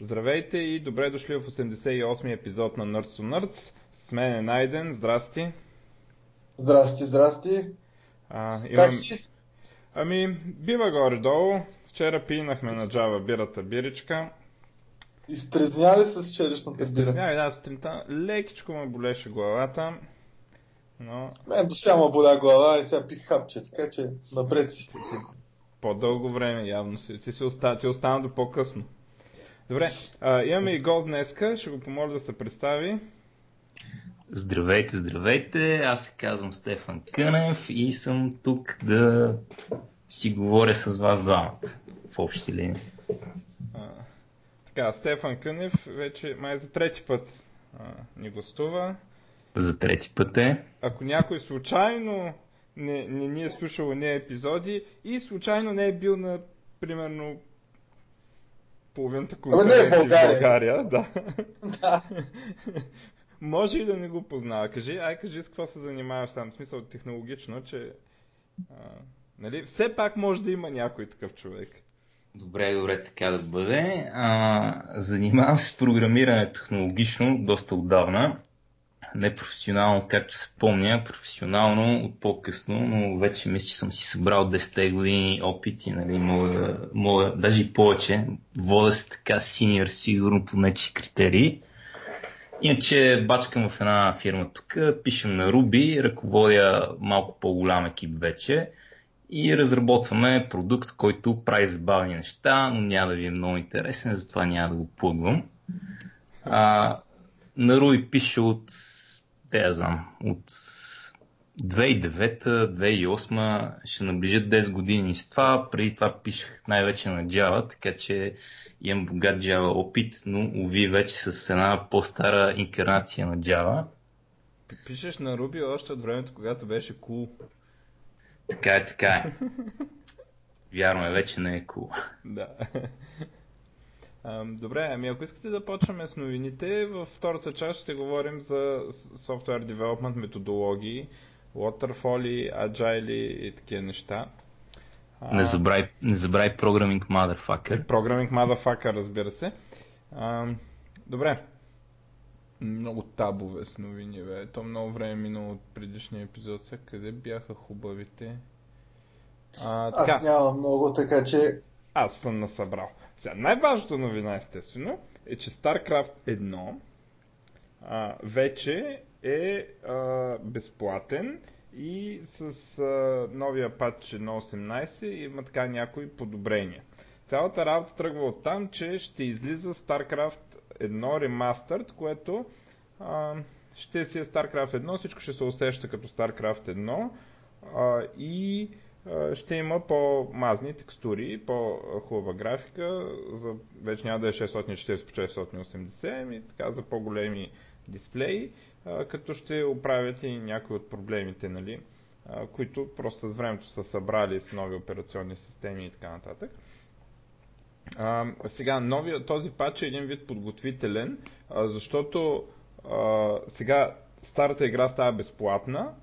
Здравейте и добре дошли в 88-и епизод на Nerds to Nerds. С мен е Найден, здрасти. Здрасти, здрасти. А, имам... Как си? Ами, бива горе-долу. Вчера пинахме на Java бирата биричка. Изтрезня ли с вчерашната бира? Изтрезня една сутринта. Лекичко ме болеше главата. Но Мен до сега ме боля глава и сега пих хапче, така че напред си. по-дълго време явно си. Ти, си оста... ти остана до по-късно. Добре, а, имаме и гол днеска. Ще го помоля да се представи. Здравейте, здравейте! Аз се казвам Стефан Кънев и съм тук да си говоря с вас двамата в общи линии. Така, Стефан Кънев вече май за трети път а, ни гостува. За трети път е. Ако някой случайно не, не ни е слушал ние епизоди и случайно не е бил на, примерно, половината Ама не е в България. България да. Да. Може и да не го познава. Кажи, ай кажи с какво се занимаваш там, в смисъл технологично, че а, нали, все пак може да има някой такъв човек. Добре, добре, така да бъде. А, занимавам се с програмиране технологично доста отдавна. Не професионално, както се помня, професионално от по-късно, но вече мисля, че съм си събрал 10 години опит и нали, мога, мога, даже и повече. Вода се така синьор, сигурно по нечи критерии. Иначе бачкам в една фирма тук, пишем на Ruby, ръководя малко по-голям екип вече и разработваме продукт, който прави забавни неща, но няма да ви е много интересен, затова няма да го плъгвам. А, на Ruby пише от, те я знам, от 2009-2008 ще наближат 10 години с това. Преди това пишех най-вече на Java, така че имам богат Java опит, но уви вече с една по-стара инкарнация на Java. Пишеш на Руби още от времето, когато беше cool. Така е, така е. Вярно е, вече не е cool. Да. Добре, ами ако искате да почваме с новините, във втората част ще говорим за software development методологии, waterfall, agile и такива неща. А, Не забравяй, не забравяй Programming Motherfucker. Programming motherfucker, разбира се. Ам, добре. Много табове с новини, бе. То много време е минало от предишния епизод. Сега къде бяха хубавите? А, така. Аз нямам много, така че Аз съм насъбрал. Сега, най-важната новина, естествено, е, че StarCraft 1 а, вече е а, безплатен и с а, новия патч 1.18 има така някои подобрения. Цялата работа тръгва от там, че ще излиза StarCraft 1 Remastered, което а, ще си е StarCraft 1, всичко ще се усеща като StarCraft 1 а, и ще има по-мазни текстури, по-хубава графика, за, вече няма да е 640 по 680, ами така за по-големи дисплеи, като ще оправят и някои от проблемите, нали, които просто с времето са събрали с нови операционни системи и така нататък. Сега, новия, този патч е един вид подготвителен, защото сега старата игра става безплатна,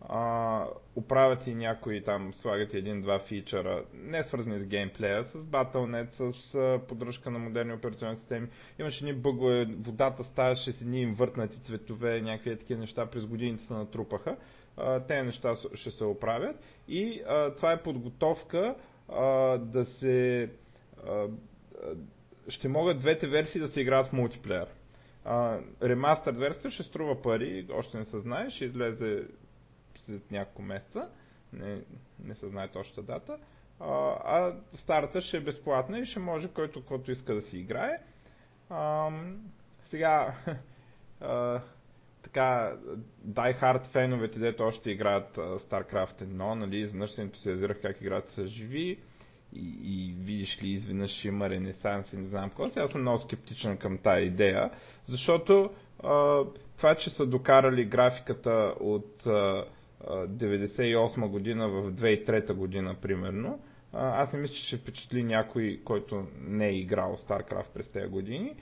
а, оправят и някои там, слагат един-два фичъра, не свързани с геймплея, с Battle.net, с а, поддръжка на модерни операционни системи. Имаше едни бъгове, водата ставаше с едни инвъртнати цветове, някакви такива неща през годините се натрупаха. Те неща ще се оправят и а, това е подготовка а, да се а, ще могат двете версии да се играят в мултиплеер. Ремастър версията ще струва пари, още не се знае, ще излезе след няколко месеца, не, не се знае точната дата, а, а старата ще е безплатна и ще може който каквото иска да си играе. А, сега, а, така, Die Hard феновете, дето още играят StarCraft 1, нали, изведнъж се ентусиазирах как играта са живи и, и видиш ли, изведнъж има ренесанс и не знам какво. Сега съм много скептичен към тая идея, защото а, това, че са докарали графиката от а, 98 година в 2003 година, примерно, аз не мисля, че ще впечатли някой, който не е играл StarCraft през тези години.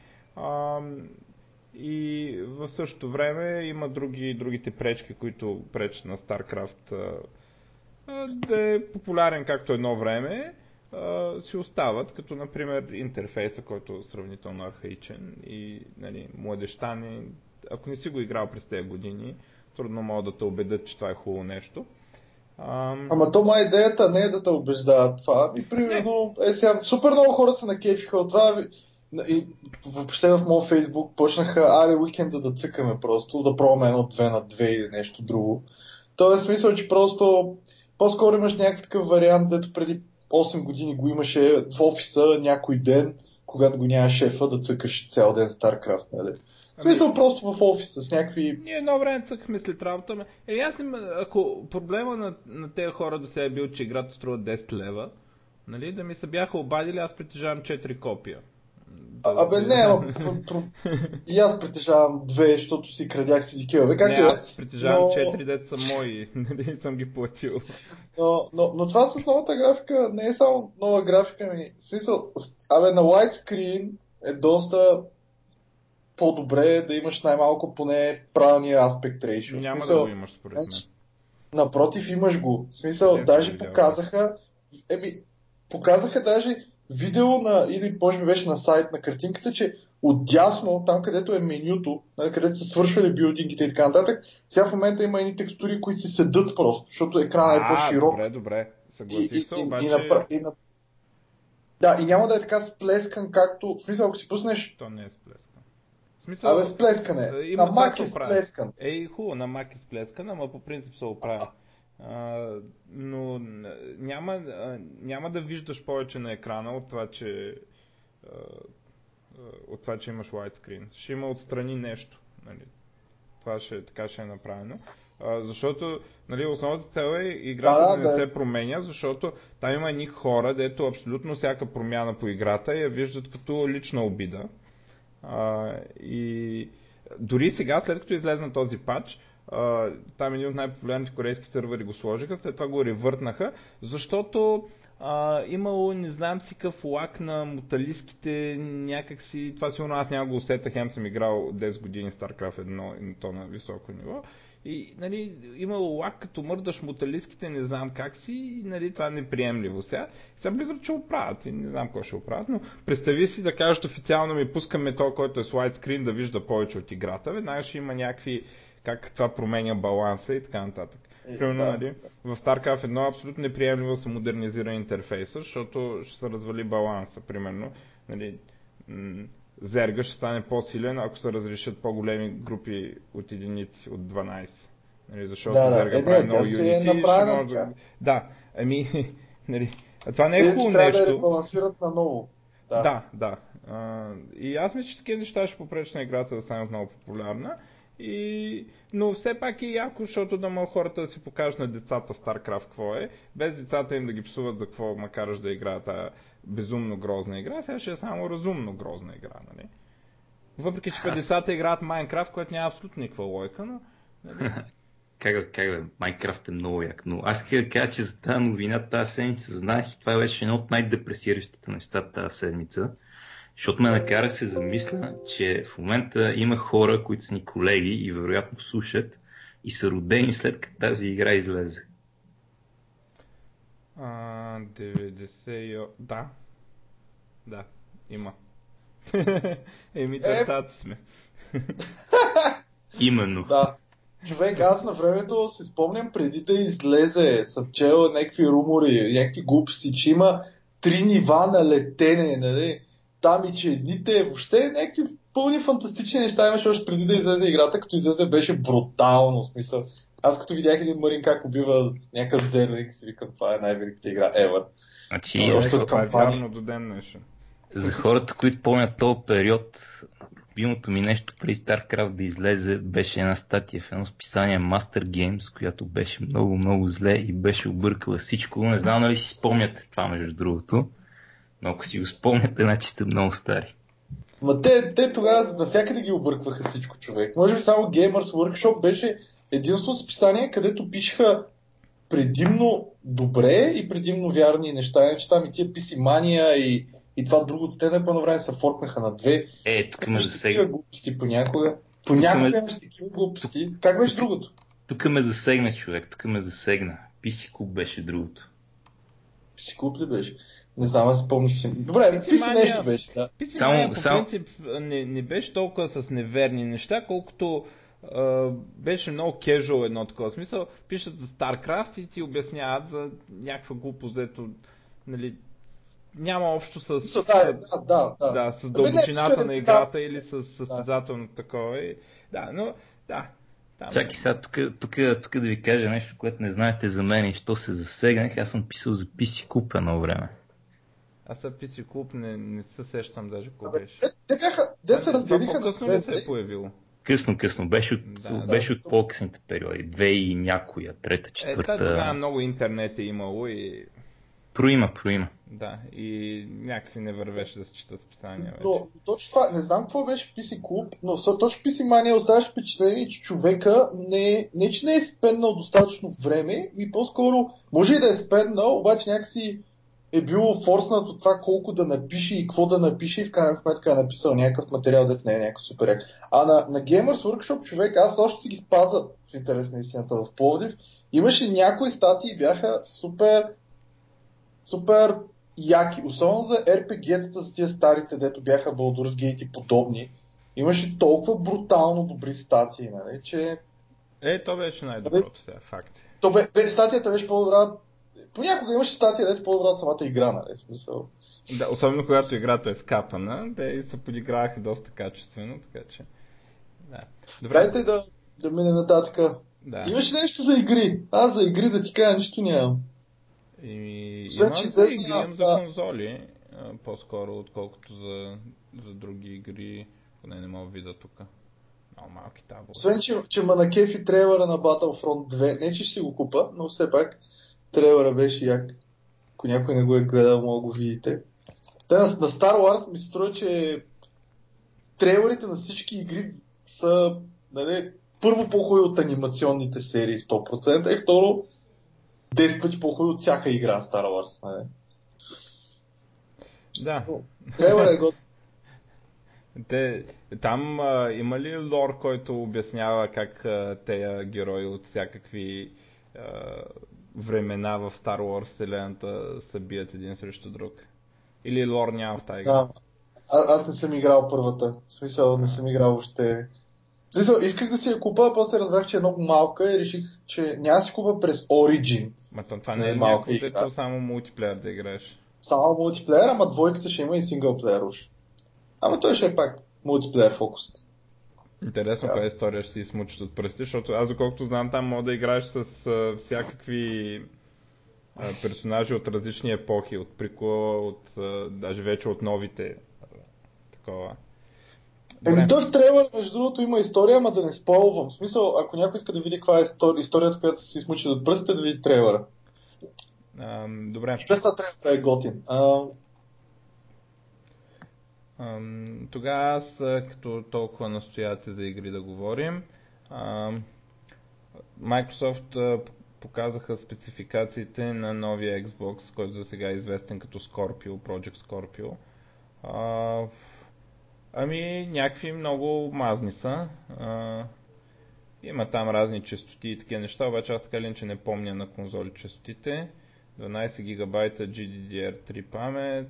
И в същото време има други, другите пречки, които пречат на StarCraft да е популярен както едно време. си остават, като например интерфейса, който е сравнително архаичен и нали, младеща ни, ако не си го играл през тези години, трудно могат да те убедят, че това е хубаво нещо. Ам... Ама то май идеята не е да те убеждават това. И примерно, е сега, супер много хора се накефиха от това. И въобще в моят фейсбук почнаха, аре уикенда да цъкаме просто, да пробваме едно две на две или нещо друго. То е смисъл, че просто по-скоро имаш някакъв такъв вариант, дето преди 8 години го имаше в офиса някой ден, когато го няма шефа, да цъкаш цял ден StarCraft, нали? В смисъл ами... просто в офиса с някакви... Ние едно време цъкахме след работа. Е, аз ако проблема на, на тези хора до сега е бил, че играта струва 10 лева, нали, да ми се бяха обадили, аз притежавам 4 копия. А, абе не, ама, и аз притежавам две, защото си крадях си Бе, Както не, аз притежавам но... четири деца мои, нали съм ги платил. Но, но, но това с новата графика не е само нова графика ми. В смисъл, абе на widescreen е доста по-добре да имаш най-малко поне правилния аспект ratio. Няма смисъл, да го имаш според мен. Напротив, имаш го. В смисъл, не, даже показаха, еми, показаха даже видео на, или може би беше на сайт на картинката, че отдясно, там където е менюто, нали, където са свършвали билдингите и така нататък, сега в момента има едни текстури, които си седат просто, защото екранът е по-широк. Добре, добре. Съгласих се, обаче... И, и, и, на... Да, и няма да е така сплескан, както... В смисъл, ако си пуснеш... То не е сплескан. Смисъл... Абе, сплескане. Има на Mac е сплескан. Ей, хубаво, на Mac е сплескан, ама по принцип се оправя. А, но няма, няма да виждаш повече на екрана от това, че от това, че имаш widescreen. Ще има отстрани нещо. Нали. Това ще, така ще е направено. А, защото нали, основната цел е играта да, да, да не се променя, защото там има едни хора, дето абсолютно всяка промяна по играта я виждат като лична обида. А, и дори сега, след като излезна този патч, Uh, там един от най-популярните корейски сървъри го сложиха, след това го ревъртнаха, защото uh, имало, не знам си какъв лак на муталиските някакси, това сигурно аз няма го усетах, хем съм играл 10 години StarCraft 1 и то на високо ниво. И нали, имало лак, като мърдаш муталиските, не знам как си, и нали, това е неприемливо. Сега, сега Blizzard ще оправят и не знам кой ще оправят, но представи си да кажат официално ми пускаме то, който е с widescreen да вижда повече от играта, веднага ще има някакви как това променя баланса и така нататък. Е, Примерно, да. нали, в StarCraft 1 абсолютно неприемливо се модернизира интерфейса, защото ще се развали баланса. Примерно, нали, Зерга ще стане по-силен, ако се разрешат по-големи групи от единици, от 12. Нали, защото да, Зерга е, прави не, много юнити. Е направена може... Да, да, ами, нали, това не е хубаво нещо. Трябва да ребалансират наново. Да, да. да. А, и аз мисля, че такива неща ще попречат на играта да стане много популярна. И... Но все пак е яко, защото да могат хората да си покажат на децата StarCraft какво е, без децата им да ги псуват за какво макараш да играят безумно грозна игра, сега ще е само разумно грозна игра, нали? Въпреки, че Аз... децата играят Майнкрафт, което няма абсолютно никаква лойка, но... Нали? как, как Майнкрафт е много як, но аз исках да кажа, че за тази новина тази седмица знаех и това беше едно от най-депресиращите неща тази седмица защото ме накара се замисля, че в момента има хора, които са ни колеги и вероятно слушат и са родени след като тази игра излезе. А, 90... Да. Да, има. Еми, децата е... сме. Именно. Да. Човек, аз на времето се спомням преди да излезе, съм чел някакви румори, някакви глупости, че има три нива на летене, нали? там и че едните въобще някакви пълни фантастични неща имаше още преди да излезе играта, като излезе беше брутално. В смисъл. Аз като видях един Марин как убива някакъв зерлик, си викам, това е най-великата игра ever. Значи, още това е вярно до ден днешен. За хората, които помнят този период, любимото ми нещо преди StarCraft да излезе беше една статия в едно списание Master Games, която беше много, много зле и беше объркала всичко. Не знам дали си спомняте това, между другото. Но ако си го спомняте, значи сте много стари. Ма те, те тогава навсякъде ги объркваха всичко човек. Може би само Gamers Workshop беше единството списание, където пишеха предимно добре и предимно вярни неща. Иначе там и тия писимания и, и това другото, те на пълно време се форкнаха на две. Е, тук ме засегна. глупости понякога. Понякога ме... имаш такива глупости. Как беше другото? Тук ме засегна човек, тук ме засегна. Писи клуб беше другото. Писи клуб ли беше? Не знам, аз спомних. Добре, PC нещо беше, да. PC само, по само... принцип не, не беше толкова с неверни неща, колкото Uh, беше много кежуал едно такова смисъл. Пишат за StarCraft и ти обясняват за някаква глупост, дето нали, няма общо с, с, да, да, да, да. да, с дълбочината на играта да. или с състезателно да. такова. И, да, но да. Там... Чакай сега, тук, тук, тук да ви кажа нещо, което не знаете за мен и що се засегнах. Аз съм писал за PC Club едно време. Аз за PC Club не, не се сещам даже какво беше. Те бяха, те се разделиха на две. се е появило. Късно, късно. Беше от, да, беше да. от по-късните периоди. Две и някоя, трета, четвърта. Е, тогава много интернет е имало и Проима, проима. Да, и някакси не вървеше да се четат списания. Вече. Но точно това, не знам какво беше PC Club, но точно PC Mania оставаше впечатление, че човека не, не че не е спеннал достатъчно време, и по-скоро може и да е спеннал, обаче някакси е било форснато това колко да напише и какво да напише и в крайна сметка е написал някакъв материал, дет не е някакъв супер як. А на, на Gamers Workshop човек, аз още си ги спаза в интерес на истината в Пловдив, имаше някои статии бяха супер супер яки, особено за RPG-тата за тия старите, дето бяха Baldur's Gate и подобни. Имаше толкова брутално добри статии, нали, че... Е, то беше най-доброто сега, факт. То бе, бе, статията беше по-добра. Понякога имаше статия, дето по-добра от самата игра, нали, смисъл. Да, особено когато играта е скапана, те се подиграваха доста качествено, така че... Да. Добре. Дайте да, да мине нататък. Да. Имаше нещо за игри. Аз за игри да ти кажа нищо нямам. И, значи, има за игри, имам за конзоли, по-скоро, отколкото за, за други игри, поне не мога вида тук. Много малки табло. Освен, че, че ма на кефи трейлера на Battlefront 2, не че ще си го купа, но все пак трейлера беше як. Ако някой не го е гледал, мога го видите. Те на, на Star Wars ми се струва, че трейлерите на всички игри са нали, първо по-хубави от анимационните серии 100% и второ 10 пъти по-хубаво от всяка игра Star Wars. Нали? Да. Трейлър е год. Те, там а, има ли лор, който обяснява как а, тези герои от всякакви а, времена в Star Wars вселената се бият един срещу друг? Или лор няма в тази игра? Да. А, аз не съм играл първата. В смисъл, не съм играл още Смисъл, исках да си я купа, а после разбрах, че е много малка и реших, че няма си купа през Origin. Ма то това не е малка и то само мултиплеер да играеш. Само мултиплеер, ама двойката ще има и синглплеер уж. Ама той ще е пак мултиплеер фокус. Интересно, каква история ще си смучат от пръсти, защото аз доколкото знам там мога да играеш с а, всякакви а, персонажи от различни епохи, от прикола, от а, даже вече от новите. А, такова. Еми той в трейлър, между другото, има история, ама да не сполвам. В смисъл, ако някой иска да види каква е историята, която са си смучили от пръстите, да види трейлера. Um, добре. Честа трейлера е готин. Um, тогава аз, като толкова настояте за игри да говорим, uh, Microsoft показаха спецификациите на новия Xbox, който за сега е известен като Scorpio, Project Scorpio. Uh, Ами, някакви много мазни са. А, има там разни частоти и такива неща, обаче аз така ли че не помня на конзоли частотите. 12 гигабайта GDDR3 памет.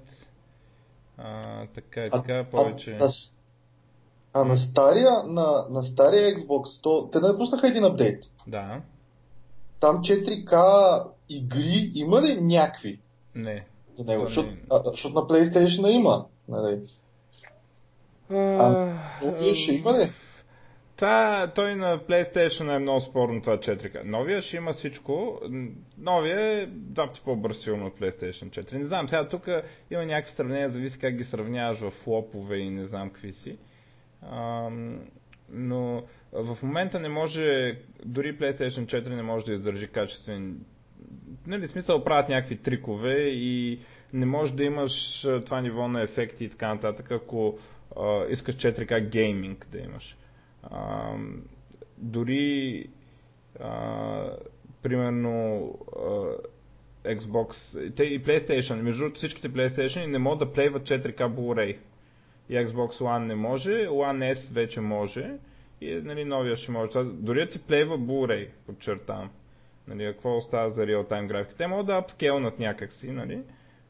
А, така и така, повече... А, а, а на стария, на, на стария Xbox, то, те не пуснаха един апдейт. Да. Там 4K игри има ли някакви? Не. За него, защото, не... а, защото на PlayStation има. Нали? А, новия ще има ли? Та, той на PlayStation е много спорно това 4K. Новия ще има всичко. Новия е два пъти по-бърз сигурно от PlayStation 4. Не знам, сега тук има някакви сравнения, зависи как ги сравняваш в флопове и не знам какви си. А, но в момента не може, дори PlayStation 4 не може да издържи качествен нали, смисъл правят някакви трикове и не може да имаш това ниво на ефекти и така нататък, ако искаш 4K гейминг да имаш. А, дори а, примерно а, Xbox те и PlayStation, между другото всичките PlayStation не могат да плейват 4K Blu-ray. И Xbox One не може, One S вече може и нали, новия ще може. Дори да ти плейва Blu-ray, подчертавам. Нали, какво остава за реал-тайм графика? Те могат да апскелнат някакси, нали?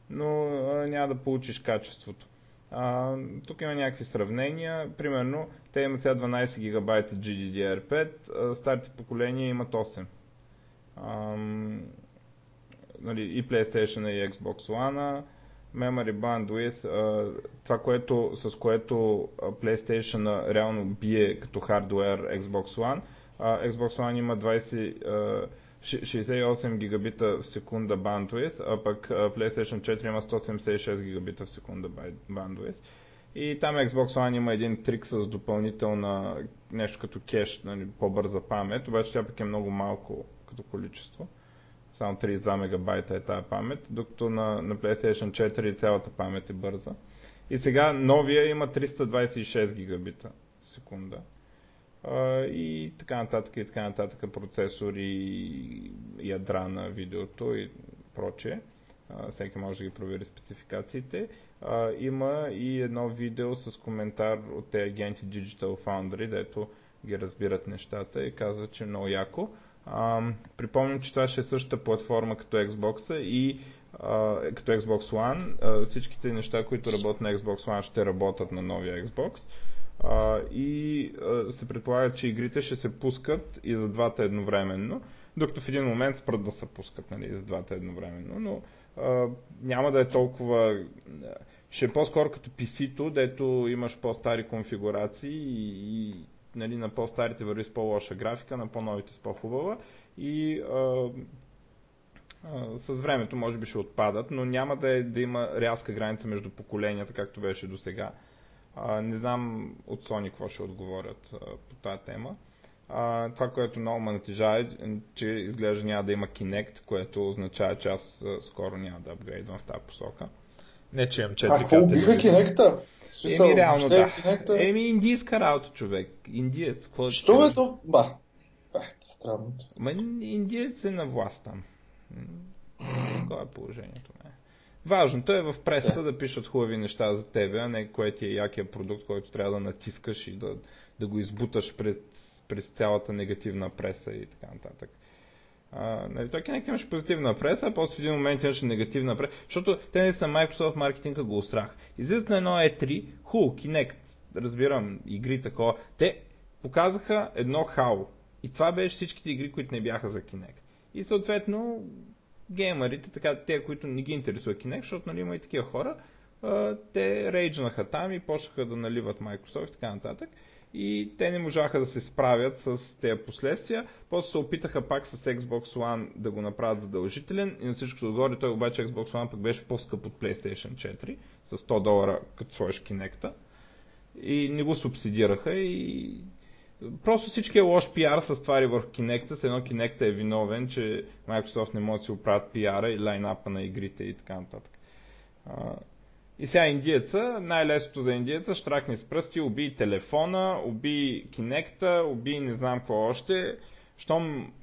но а, няма да получиш качеството. А, тук има някакви сравнения. Примерно, те имат сега 12 гигабайта GDDR5, а, старите поколения имат 8. А, нали, и PlayStation и Xbox One. Memory Bandwidth, това, което, с което PlayStation реално бие като хардвер Xbox One, Xbox One има 20, а, 68 гигабита в секунда bandwidth, а пък PlayStation 4 има 176 гигабита в секунда bandwidth. И там Xbox One има един трик с допълнителна нещо като кеш, нали, по-бърза памет, обаче тя пък е много малко като количество. Само 32 мегабайта е тази памет, докато на, на PlayStation 4 цялата памет е бърза. И сега новия има 326 гигабита в секунда и така нататък и така нататък процесори, ядра на видеото и прочее. Всеки може да ги провери спецификациите. Има и едно видео с коментар от тези агенти Digital Foundry, дето ги разбират нещата и казват, че е много яко. припомням, че това ще е същата платформа като Xbox и като Xbox One. всичките неща, които работят на Xbox One, ще работят на новия Xbox а, и а, се предполага, че игрите ще се пускат и за двата едновременно, докато в един момент спрат да се пускат нали, за двата едновременно, но а, няма да е толкова... Ще е по-скоро като PC-то, дето имаш по-стари конфигурации и, и нали, на по-старите върви с по-лоша графика, на по-новите с по-хубава и а, с времето може би ще отпадат, но няма да, е, да има рязка граница между поколенията, както беше до сега. А, не знам от Sony какво ще отговорят а, по тази тема. А, това, което много ме натижава е, че изглежда няма да има Kinect, което означава, че аз скоро няма да апгрейдвам в тази посока. Не, че имам 4 А какво убиха Kinect-а? Еми, реално да. Kinect-а... Еми, индийска работа, човек. Индиец. Какво Що е то? Ба. Ах. Ма индиец е на власт там. Какво е положението? Важното е в преста да пишат хубави неща за тебе, а не кое ти е якия продукт, който трябва да натискаш и да, да го избуташ през, през цялата негативна преса и така нататък. А, нали, той Kinect имаше позитивна преса, а после в един момент имаше негативна преса, защото те не са Microsoft маркетинга го устрах. Излизат на едно E3, хубаво, Kinect, разбирам, игри такова. Те показаха едно хао. И това беше всичките игри, които не бяха за Kinect. И съответно геймерите, така, те, които не ги интересува Kinect, защото нали, има и такива хора, те рейджнаха там и почнаха да наливат Microsoft и така нататък. И те не можаха да се справят с тези последствия. После се опитаха пак с Xbox One да го направят задължителен и на всичкото отгоре той обаче Xbox One пък беше по-скъп от PlayStation 4 с 100 долара като сложиш Kinect. И не го субсидираха и Просто всички е лош пиар с ствари върху Kinect, с едно Kinect е виновен, че Microsoft не може да си оправят пиара и лайнапа на игрите и така нататък. И сега индиеца, най-лесното за индиеца, штракни с пръсти, уби телефона, уби Kinect, уби не знам какво още. Щом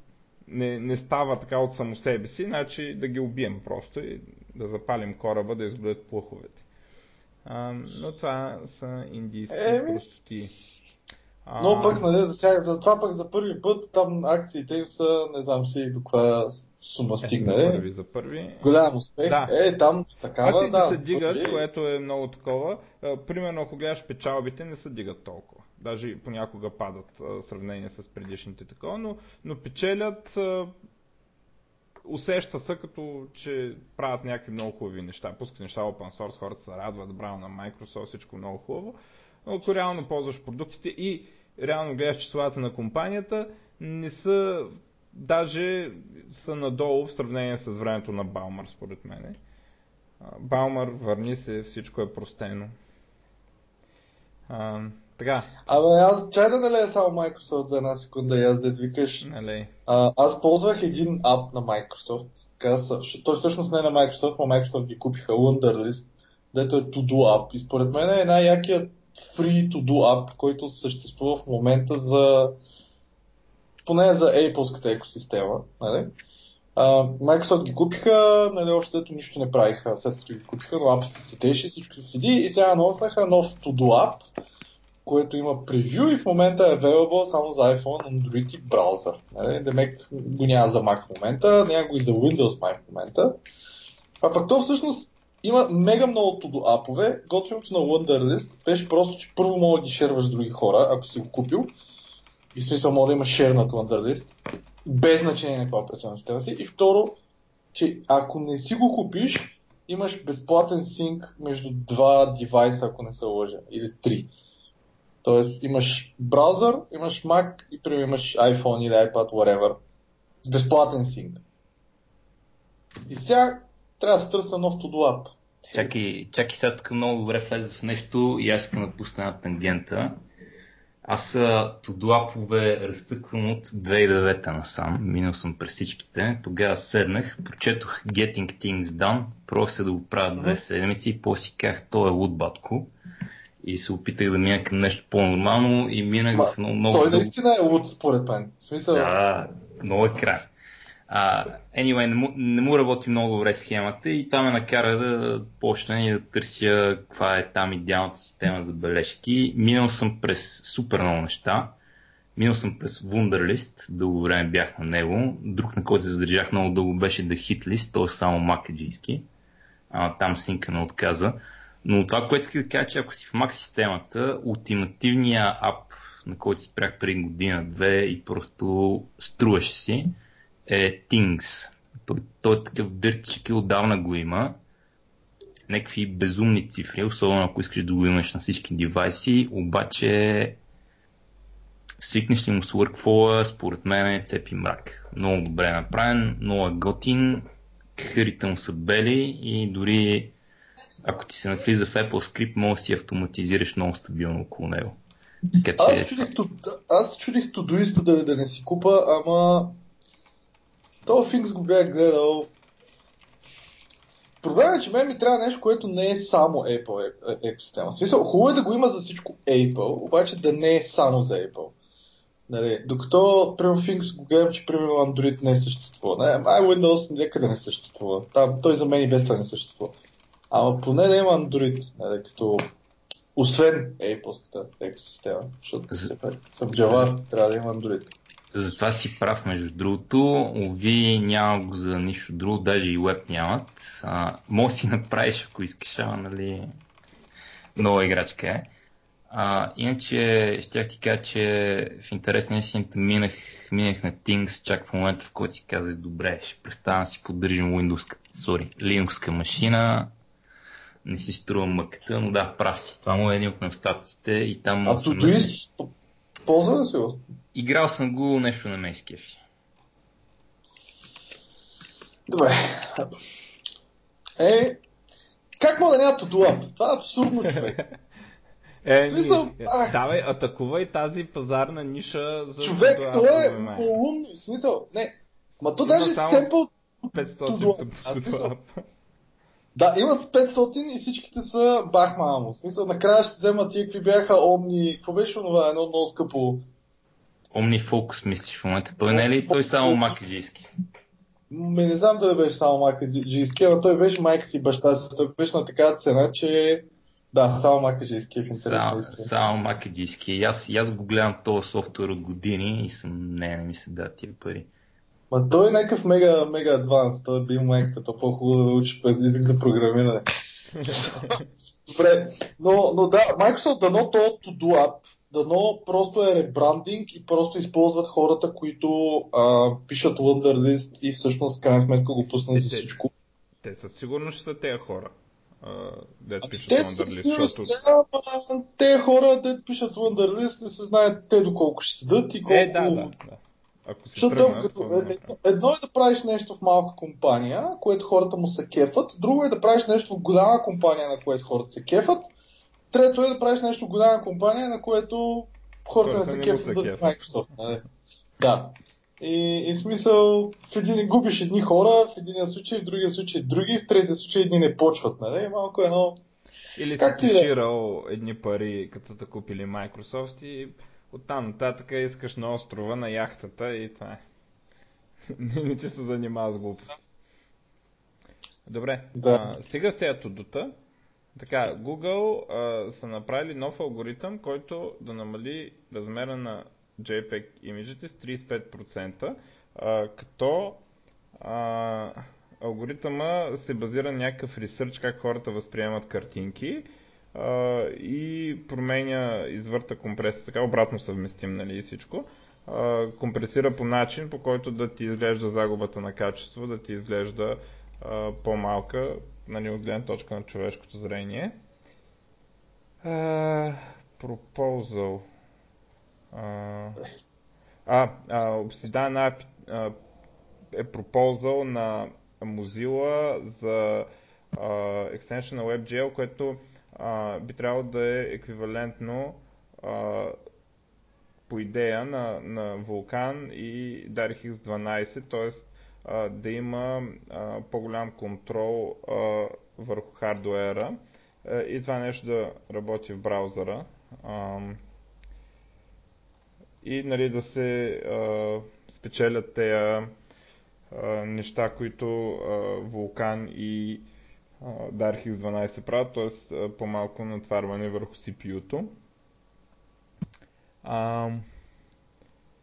не, не става така от само себе си, значи да ги убием просто и да запалим кораба, да изгодят плъховете. А, но това са индийски е, простоти. Но пък, нали, за, сега, за това пък за първи път там акциите им са, не знам си до каква сума стигнали. Е, за първи, за първи. Голям успех. Да. Е, там такава, акциите да. се дигат, първи... което е много такова. Примерно, ако гледаш печалбите, не се дигат толкова. Даже понякога падат в сравнение с предишните такова, но, но печелят усеща се като, че правят някакви много хубави неща. Пускат неща open source, хората се радват, браво на Microsoft, всичко много хубаво но ако реално ползваш продуктите и реално гледаш числата на компанията, не са даже са надолу в сравнение с времето на Балмър, според мен. Балмър, върни се, всичко е простено. А, така. Абе, аз чай да налея само Microsoft за една секунда и аз да викаш. Налей. А, аз ползвах един ап на Microsoft. Каза, той всъщност не е на Microsoft, но Microsoft ги купиха Wunderlist, дето е To Do App. И според мен е най-якият free to do app, който съществува в момента за поне за Apple-ската екосистема. Нали? Microsoft ги купиха, нали, още ето нищо не правиха след като ги купиха, но апа се цветеше, всичко се седи и сега анонснаха нов To-Do App, което има превю и в момента е available само за iPhone, Android и браузър. Нали? Демек го няма за Mac в момента, няма го и за Windows май в момента. А пък то всъщност има мега много тудо апове. Готвеното на Wunderlist беше просто, че първо мога да ги шерваш други хора, ако си го купил. И смисъл мога да има шер на Wunderlist. Без значение на каква операционна система си. И второ, че ако не си го купиш, имаш безплатен синк между два девайса, ако не се лъжа, или три. Тоест имаш браузър, имаш Mac и примерно имаш iPhone или iPad, whatever, с безплатен синк. И сега трябва да се търся нов Todo Чакай, чакай сега тук много добре влезе в нещо и аз искам да пусна една тангента. Аз тодолапове разцъквам от 2009 насам. Минал съм през всичките. Тогава седнах, прочетох Getting Things Done, просто се да го правя две седмици и после си казах, то е луд батко. И се опитах да мина към нещо по-нормално и минах Ма, в много, много... Той наистина е луд според мен. В смисъл... Да, много е край. Uh, anyway, не му, не му работи много добре схемата и там ме накара да почна и да търся каква е там идеалната система за бележки. Минал съм през супер много неща. Минал съм през Wunderlist, дълго време бях на него. Друг, на който се задържах много дълго беше The Hitlist, т.е. само макаджийски. Uh, там синка не отказа. Но това, което исках да кажа, че ако си в Mac системата, ултимативният ап, на който спрях преди година-две и просто струваше си, е Things. Той, той е такъв дъртичък и отдавна го има. Некакви безумни цифри, особено ако искаш да го имаш на всички девайси, обаче свикнеш ли му с workflow, според мен е цепи мрак. Много добре направен, много е готин, хърите му са бели и дори ако ти се навлиза в Apple Script, може да си автоматизираш много стабилно около него. Така, че... Аз чудих, аз чудих Тудуиста да, да не си купа, ама то Финкс го бях гледал. Проблемът е, че мен ми трябва нещо, което не е само Apple екосистема. В смисъл, хубаво е да го има за всичко Apple, обаче да не е само за Apple. Нали, докато, примерно, Things го гледам, че примерно Android не съществува. Не, ай Windows никъде не съществува. Там, той за мен и без това не съществува. Ама поне да има Android, нали, като освен Apple-ската екосистема, защото за... съм Java, трябва да има Android. Затова си прав, между другото. Ови няма го за нищо друго, даже и веб нямат. А, може си направиш, ако искаш, ама нали нова играчка е. А, иначе ще ти кажа, че в интерес на истината минах, минах на Things чак в момента, в който си казах, добре, ще представя да си поддържам Windows, sorry, Linux машина, не си струва мъката, но да, прав си. Това му е един от недостатъците и там... А Todoist, ползва ли си го? Играл съм го нещо на мен скефи. Добре. Е, как мога да няма Тодулап? Това е абсурдно, човек. Е, смисъл, ни, давай, атакувай тази пазарна ниша. За човек, това е умно. В смисъл, не. Ма то даже семпъл 500 Да, имат 500 и всичките са бах мамо. В смисъл, накрая ще вземат тия какви бяха омни. Какво беше това? Едно много скъпо. Omnifocus мислиш в момента. Той не е ли той само макаджийски? Ме не знам дали беше само макаджийски, но той беше майка си баща си. Той беше на такава цена, че да, само макаджийски е в интерес. Само, само макаджийски. Аз, аз го гледам този софтуер от години и съм, не, не ми се да тия пари. Ма той е някакъв мега, мега адванс. Той е бил майката, то по-хубаво да учиш през език за програмиране. Добре, но, но да, Microsoft дано то to do app, дано просто е ребрандинг и просто използват хората, които а, пишат Wunderlist и всъщност крайна сметка го пуснат за всичко. Те със сигурност ще са тези хора. Дет пишат те защото... Да, те хора, дет пишат Wunderlist, не се знаят те доколко ще седат и колко... Е, да, да, да. Ако си Защото тръгна, като, е, едно, едно е да правиш нещо в малка компания, което хората му се кефат, друго е да правиш нещо в голяма компания, на което хората се кефат, трето е да правиш нещо в голяма компания, на което хората, не се кефат за Microsoft. Нали? Да. И, и смисъл, в един губиш едни хора, в един случай, в другия случай други, в третия случай едни не почват, нали? Малко едно... Или си кеширал да... едни пари, като са купили Microsoft и Оттам нататък искаш на острова, на яхтата и това е. не, ти се занимава с глупост. Добре, да. а, сега с тези тудута. Така, Google а, са направили нов алгоритъм, който да намали размера на JPEG имиджите с 35%, а, като а, алгоритъма се базира на някакъв ресърч как хората възприемат картинки и променя, извърта компресия, така обратно съвместим нали, и всичко. А, компресира по начин, по който да ти изглежда загубата на качество, да ти изглежда а, по-малка, нали, от гледна точка на човешкото зрение. А, proposal. А, а, Obsidian API е пропозал на Mozilla за а, extension на WebGL, което а, би трябвало да е еквивалентно а, по идея на, на Vulkan и DirectX 12, т.е. да има а, по-голям контрол а, върху хардуера а, и това нещо да работи в браузъра. А, и нали, да се а, спечелят тези неща, които Вулкан и DirectX 12 правят, т.е. по-малко натварване върху CPU-то.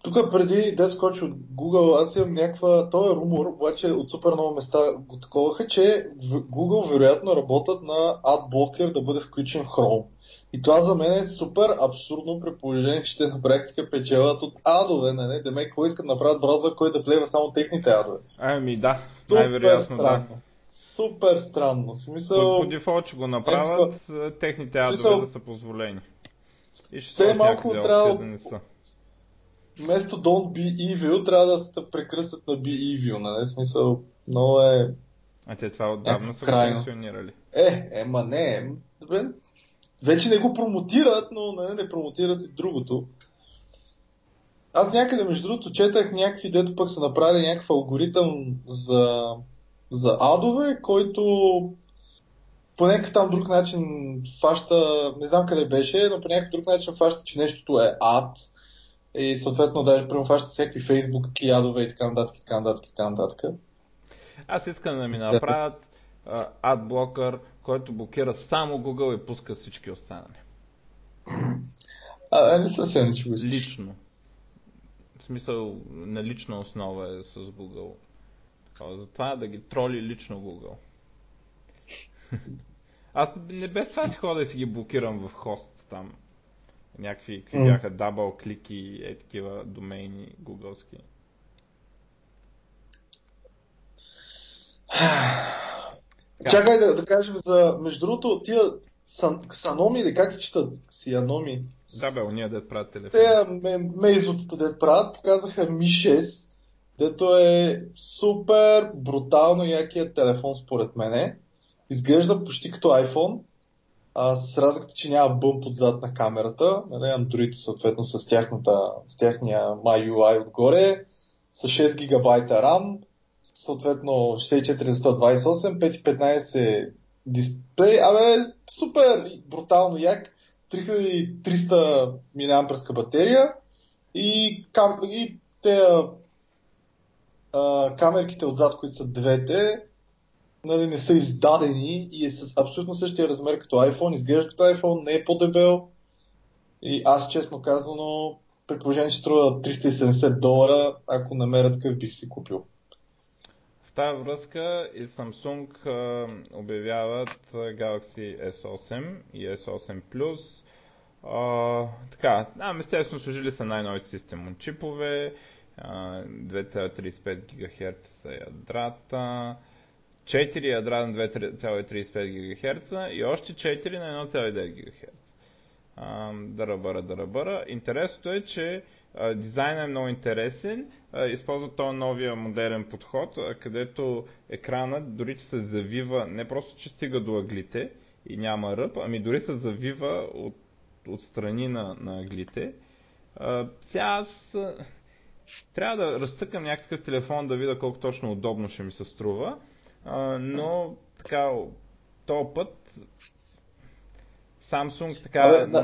Тук преди да скочи от Google, аз имам някаква... Той е румор, обаче от супер много места го таковаха, че Google вероятно работят на AdBlocker да бъде включен в Chrome. И това за мен е супер абсурдно при положение, че те на практика печелят от адове, нали? Деме, кой искат да направят браузър, който да плева само техните адове. Ами да, най-вероятно да. Супер странно. В смисъл... По, по дефолт ще го направят, е, техните адове смисъл... да са позволени. И ще те малко трябва да не са. Вместо Don't be evil, трябва да се прекръстят на be evil, нали? Смисъл, много е... А те това отдавна са го пенсионирали. Е, ема не, бе, вече не го промотират, но не, не промотират и другото. Аз някъде, между другото, четах някакви, дето пък са направили някакъв алгоритъм за, за адове, който по някакъв там друг начин фаща, не знам къде беше, но по някакъв друг начин фаща, че нещото е ад. И съответно даже прямо фаща всякакви фейсбук адове и така нататък, така нататък, така нататък. Аз искам да ми направят адблокър, който блокира само Google и пуска всички останали. А, не сигурен, че го. Лично. В смисъл, на лична основа е с Google. Затова да ги троли лично Google. Аз не без това си ходя да си ги блокирам в хост там. Някакви, какви бяха дабл клики, е такива домейни гугълски. Чакай да, да кажем за, между другото, тия сан, ксаноми или как се четат? Сианоми. Да бе, уния дет правят телефон. Те мейзотата дет правят, показаха Mi 6, дето е супер брутално якият телефон според мене. Изглежда почти като iPhone, а, с разликата, че няма бъмп отзад на камерата. Нали, Android съответно с, тяхната, с тяхния MyUI отгоре, с 6 ГБ RAM, съответно 64 за 128, 515 дисплей, абе, супер, брутално як, 3300 мАh батерия и, кам, и те а, камерките отзад, които са двете, нали, не са издадени и е с абсолютно същия размер като iPhone, изглежда като iPhone, не е по-дебел. И аз честно казано, при положение, че струва 370 долара, ако намеря такъв бих си купил. В тази връзка и Samsung обявяват Galaxy S8 и S8 Plus. А, така, а, естествено служили са най-новите системон чипове, 2,35 ГГц са ядрата, 4 ядра на 2,35 ГГц и още 4 на 1,9 ГГц. Дарабара, дарабара. Интересното е, че Дизайнът е много интересен. Използва този новия модерен подход, където екранът дори че се завива, не просто че стига до аглите и няма ръб, ами дори се завива от, от страни на, на аглите. Сега аз трябва да разцъкам някакъв телефон да видя колко точно удобно ще ми се струва, но така, този път Samsung така... Абе,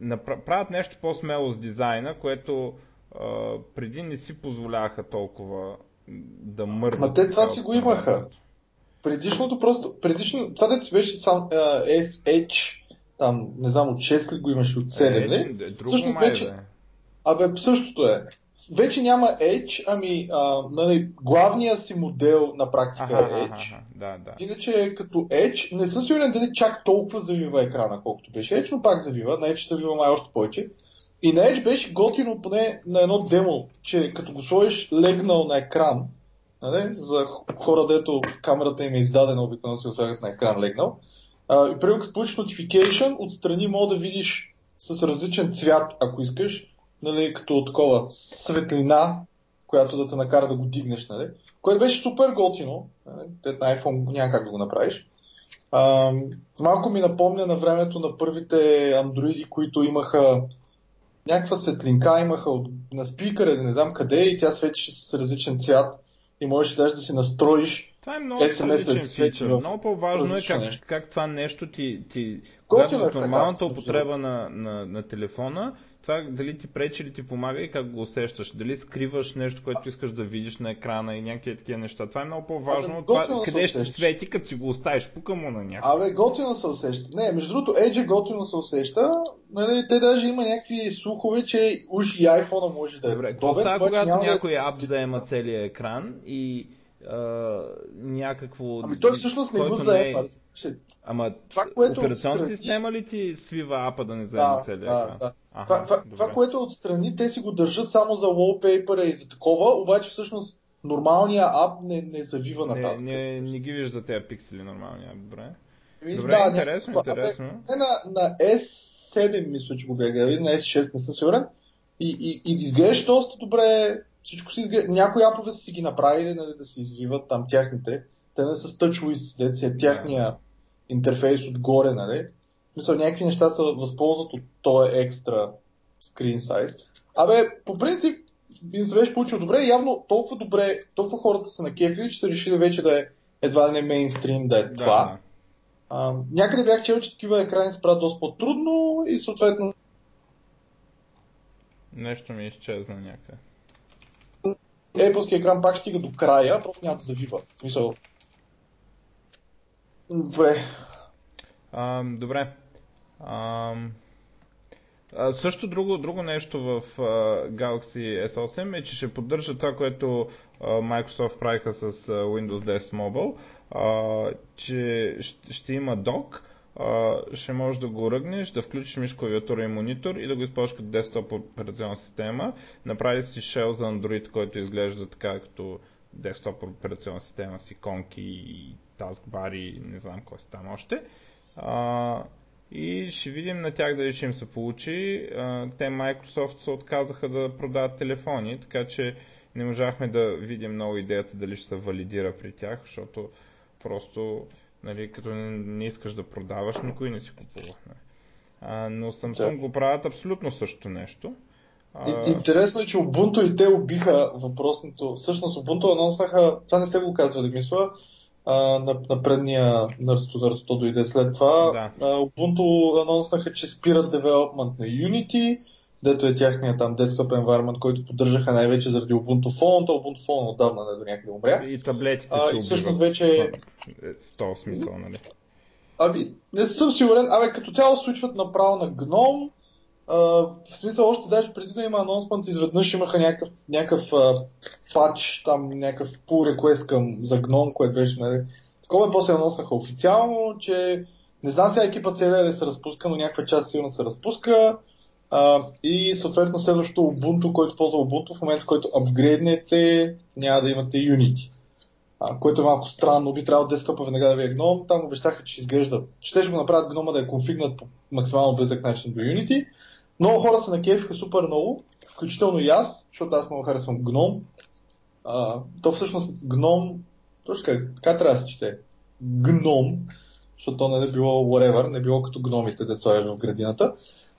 да правят нещо по-смело с дизайна, което а, преди не си позволяваха толкова да мърдат. Ма те това си го имаха. Предишното просто, предишно, това дето беше сам uh, SH, там, не знам, от 6 ли го имаше, от 7 ли? Е, друго Всъщност вече, Абе, същото е. Вече няма Edge, ами а, нали, главният си модел на практика Аха, е аха, Edge. аха, да, да. Иначе като Edge, не съм сигурен дали чак толкова завива екрана, колкото беше Edge, но пак завива. На Edge завива май още повече. И на Edge беше готино поне на едно демо, че като го сложиш легнал на екран, нали, за хора, дето камерата им е издадена, обикновено го слагат на екран легнал, а, и примерно като получиш notification, отстрани мога да видиш с различен цвят, ако искаш, нали, като такова светлина, която да те накара да го дигнеш, нали? Което беше супер готино. Нали? На iPhone няма как да го направиш. А, малко ми напомня на времето на първите андроиди, които имаха някаква светлинка, имаха от, на спикъра, не знам къде, и тя светеше с различен цвят и можеш даже да си настроиш Това е много SMS след Много по-важно е как, нещо. как това нещо ти, ти Готино е в нормалната употреба на, на, на телефона, това дали ти пречи или ти помага и как го усещаш. Дали скриваш нещо, което искаш да видиш на екрана и някакви такива неща. Това е много по-важно Абе, от това къде ще свети, като си го оставиш. Пука му на някакъв. Абе, готино се усеща. Не, между другото, Edge готино се усеща. Нали, те даже има някакви слухове, че уж и iPhone може да е Добре, подобен, когато да е някой ап заема целия екран и а, някакво... Ами той всъщност не го заема. е-? Ама Това, което операционната отстрани- система ли ти свива апа да не заема Да, целия да, да. Аха, Това, това, което отстрани, те си го държат само за wallpaper и за такова, обаче всъщност нормалният ап не, не завива не, нататък. не, не ги вижда тези пиксели нормалния. Добре. Ами, Добре, да, интересно, някаква- интересно. Не, на, на S7 мисля, че го бях гледал, на S6 не съм сигурен. И, и, и изглеждаш доста добре, всичко си изглежда. Някои апове са си ги направили нали, да се извиват там тяхните. Те не са с TouchWiz, си е тяхния интерфейс отгоре, нали? Смисъл, някакви неща се възползват от този екстра screen size. Абе, по принцип, ми се беше получил добре. Явно толкова добре, толкова хората са на кефи, че са решили вече да е едва ли не мейнстрим да е Да, това. да. А, някъде бях чел, че такива екрани се правят доста по-трудно и съответно Нещо ми изчезна някъде. Apple екран пак стига до края, просто няма да завива. В смисъл. Добре. А, добре. А, също друго, друго нещо в Galaxy S8 е, че ще поддържа това, което Microsoft правиха с Windows 10 Mobile, че ще, има док, ще можеш да го ръгнеш, да включиш миш, клавиатура и монитор и да го използваш като десктоп операционна система. Направи си shell за Android, който изглежда така като десктоп операционна система с иконки и таскбари, не знам кой са там още. А, и ще видим на тях дали ще им се получи. А, те Microsoft се отказаха да продават телефони, така че не можахме да видим много идеята дали ще се валидира при тях, защото просто, нали, като не, не искаш да продаваш, никой не си купува. нали. А, но Samsung Да. го правят абсолютно същото нещо. А, интересно е, че Ubuntu и те убиха въпросното. Всъщност Ubuntu анонснаха, това не сте го казвали, мисля, а, на, на предния нърсто, нърсто дойде след това. Да. А, Ubuntu анонснаха, че спират девелопмент на Unity, дето е тяхния там desktop environment, който поддържаха най-вече заради Ubuntu Phone, то Ubuntu Phone отдавна не до някъде умря. и таблетите А, се и всъщност вече В този смисъл, нали? Ами, не съм сигурен. Абе, като цяло случват направо на гном. А, в смисъл, още даже преди да има анонсмент, изведнъж имаха някакъв, някакъв а, пач, там някакъв pull request към, за гном, което беше, нали. Такова и после анонснаха официално, че не знам сега екипа целия да се разпуска, но някаква част сигурно се разпуска. А, и съответно следващото Ubuntu, който ползва Ubuntu, в момента в който апгрейднете, няма да имате Unity което е малко странно. Би трябвало десктопа веднага да ви е гном. Там обещаха, че изглежда. Ще ще го направят гнома да е конфигнат по максимално близък начин до Unity. Много хора се накефиха супер много, включително и аз, защото аз много харесвам гном. А, то всъщност гном, точно така, така трябва да се чете. Гном, защото то не е било whatever, не е било като гномите да слагаш в градината.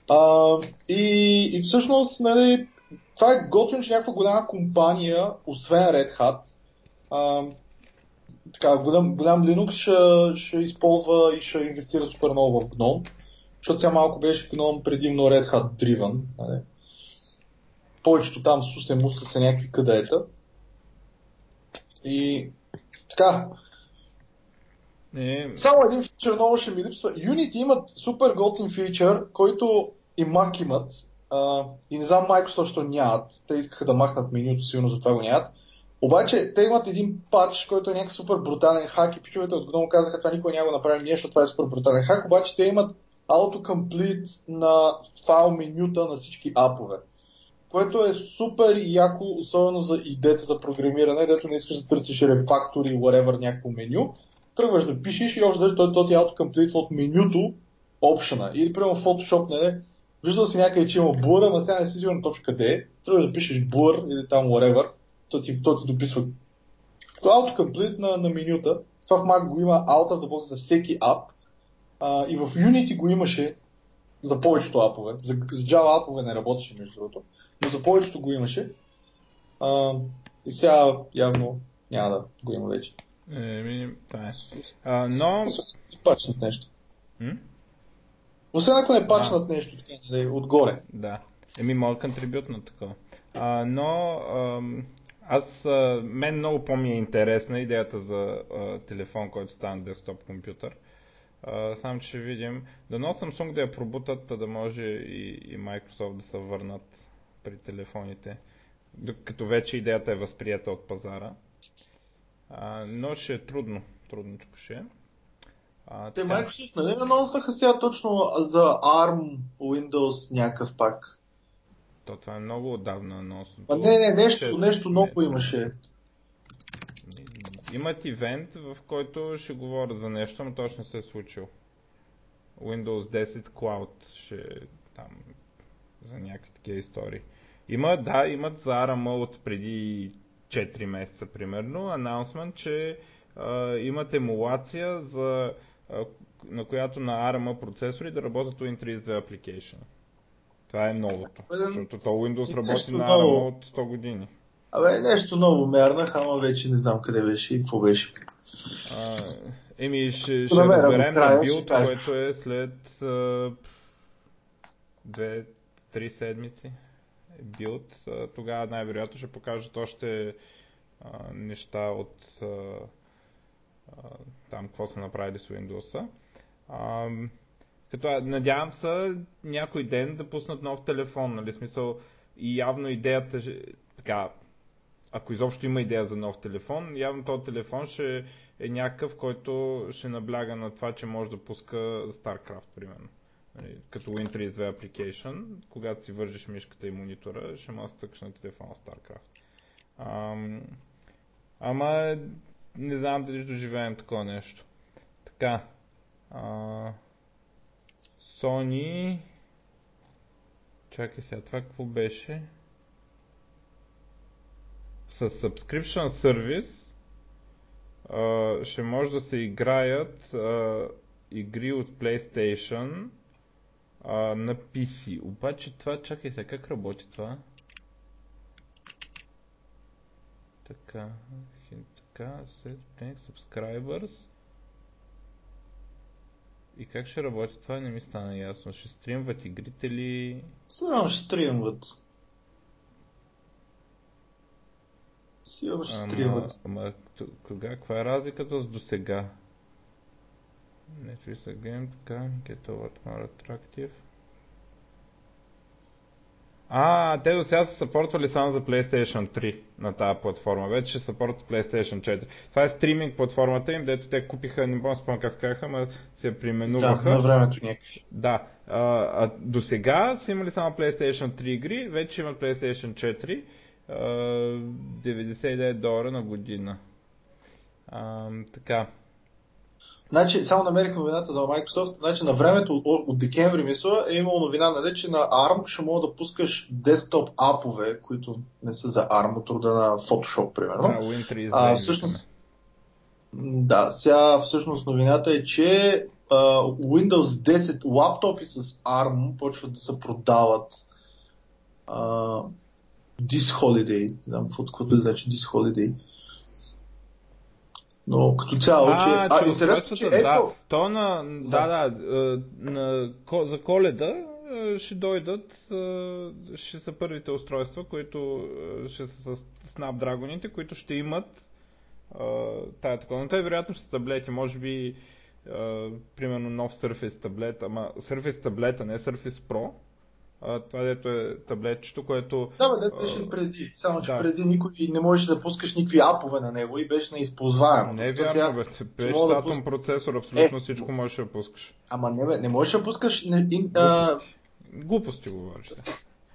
А, и, и всъщност, нали, това е готино, че някаква голяма компания, освен Red Hat, а, така, голям, голям Linux ще, ще използва и ще инвестира супер много в GNOME, защото сега малко беше GNOME предимно Red Hat driven. Нали? Повечето там сусе муса са някакви къдета. И така, Е, само един фичър много ще ми липсва. Unity имат супер готин фичър, който и Mac имат. а, и не знам Microsoft, защо нямат. Те искаха да махнат менюто, сигурно затова го нямат. Обаче те имат един патч, който е някакъв супер брутален хак и пичовете от Gnome казаха, това никой няма го направим ние, защото това е супер брутален хак, обаче те имат autocomplete на файл менюта на всички апове. Което е супер яко, особено за идеята за програмиране, дето не искаш да търсиш рефактори, whatever, някакво меню. Тръгваш да пишеш и още той, той ти autocomplete от менюто опшена. Или примерно в Photoshop не е, виждал си някъде, че има blur, ама сега не си сигурен точно къде е. Тръгваш да пишеш blur или там whatever, то ти, то ти дописва autocomplete на, на менюта. Това в Mac го има out of the box за всеки ап. А, и в Unity го имаше за повечето апове. За, за Java апове не работеше, между другото, но за повечето го имаше. А, и сега явно няма да го има вече. Еми, това е. А, но... Пачнат нещо. М? Освен ако не пачнат нещо така, нали, отгоре. Да. Еми, мога контрибют на такова. А, но ам, аз, а, мен много по-ми е интересна идеята за а, телефон, който стане десктоп компютър. А, само че ще видим. Дано Samsung да я пробутат, да може и, и Microsoft да се върнат при телефоните. Като вече идеята е възприята от пазара. А, но ще е трудно. Трудничко ще е. А, Те Microsoft нали анонснаха сега точно за ARM Windows някакъв пак? То това е много отдавна анонсно. А не, не, нещо, нещо ново имаше. Имат ивент, в който ще говоря за нещо, но точно се е случил. Windows 10 Cloud ще там за някакви такива истории. Има, да, имат за ARM от преди 4 месеца примерно, анонсмент, че а, имат емулация за на която на ARM процесори да работят Win32 Application. Това е новото. Защото то Windows работи на ARM от 100 години. Абе, нещо ново мернах, ама вече не знам къде беше и какво беше. А, еми, ще, ще разберем на билд, който е след 2-3 седмици. Билд. Тогава най-вероятно ще покажат още а, неща от а, там какво са направили с Windows. Като надявам се някой ден да пуснат нов телефон, нали, смисъл и явно идеята, така, ако изобщо има идея за нов телефон, явно този телефон ще е някакъв, който ще набляга на това, че може да пуска StarCraft, примерно. Нали, като Win32 Application, когато си вържиш мишката и монитора, ще може да стъкаш на телефона StarCraft. Ам, ама не знам дали ще доживеем такова нещо. Така. А, Sony... Чакай сега, това какво беше? С Subscription Service а, ще може да се играят а, игри от PlayStation а, на PC. Обаче това, чакай сега, как работи това? Така, така, set subscribers. И как ще работи това, не ми стана ясно. Ще стримват игрите ли? Сигурно ще стримват. Сигурно ще стримват. Ама, кога, каква е разликата с досега? Netflix again, така, get over more attractive. А, те до сега са съпортвали само за PlayStation 3 на тази платформа. Вече ще съпортват PlayStation 4. Това е стриминг платформата им, дето те купиха, не помня спомня как казаха, ама се я. Да, на времето някакви. Да. А, а до сега са имали само PlayStation 3 игри, вече имат PlayStation 4. А, 99 долара на година. А, така. Значи, само намерих новината за Microsoft. Значи, на времето от, от декември, мисля, е имало новина, нали, че на ARM ще мога да пускаш десктоп апове, които не са за ARM, от рода на Photoshop, примерно. Да, Win3 а, всъщност, да, сега всъщност новината е, че uh, Windows 10 лаптопи с ARM почват да се продават uh, this holiday. Не знам какво да значи this holiday. Но като цяло, че... А, а интересно, че Apple... да, то на, да, да, да на, за коледа ще дойдат, ще са първите устройства, които ще са с Snapdragon, които ще имат тая такова. Но те вероятно ще са таблети, може би примерно нов Surface таблет, ама Surface таблета, не Surface Pro, а, това дето е таблетчето, което... Да, бе, дето беше преди. Само, че да. преди никой не можеше да пускаш никакви апове на него и беше неизползваемо. Не е вярно, бе. Беше да пуск- процесор, абсолютно Е. всичко можеш да пускаш. Ама не, бе, не можеш да пускаш не, ин, а, Глупости говориш. сега.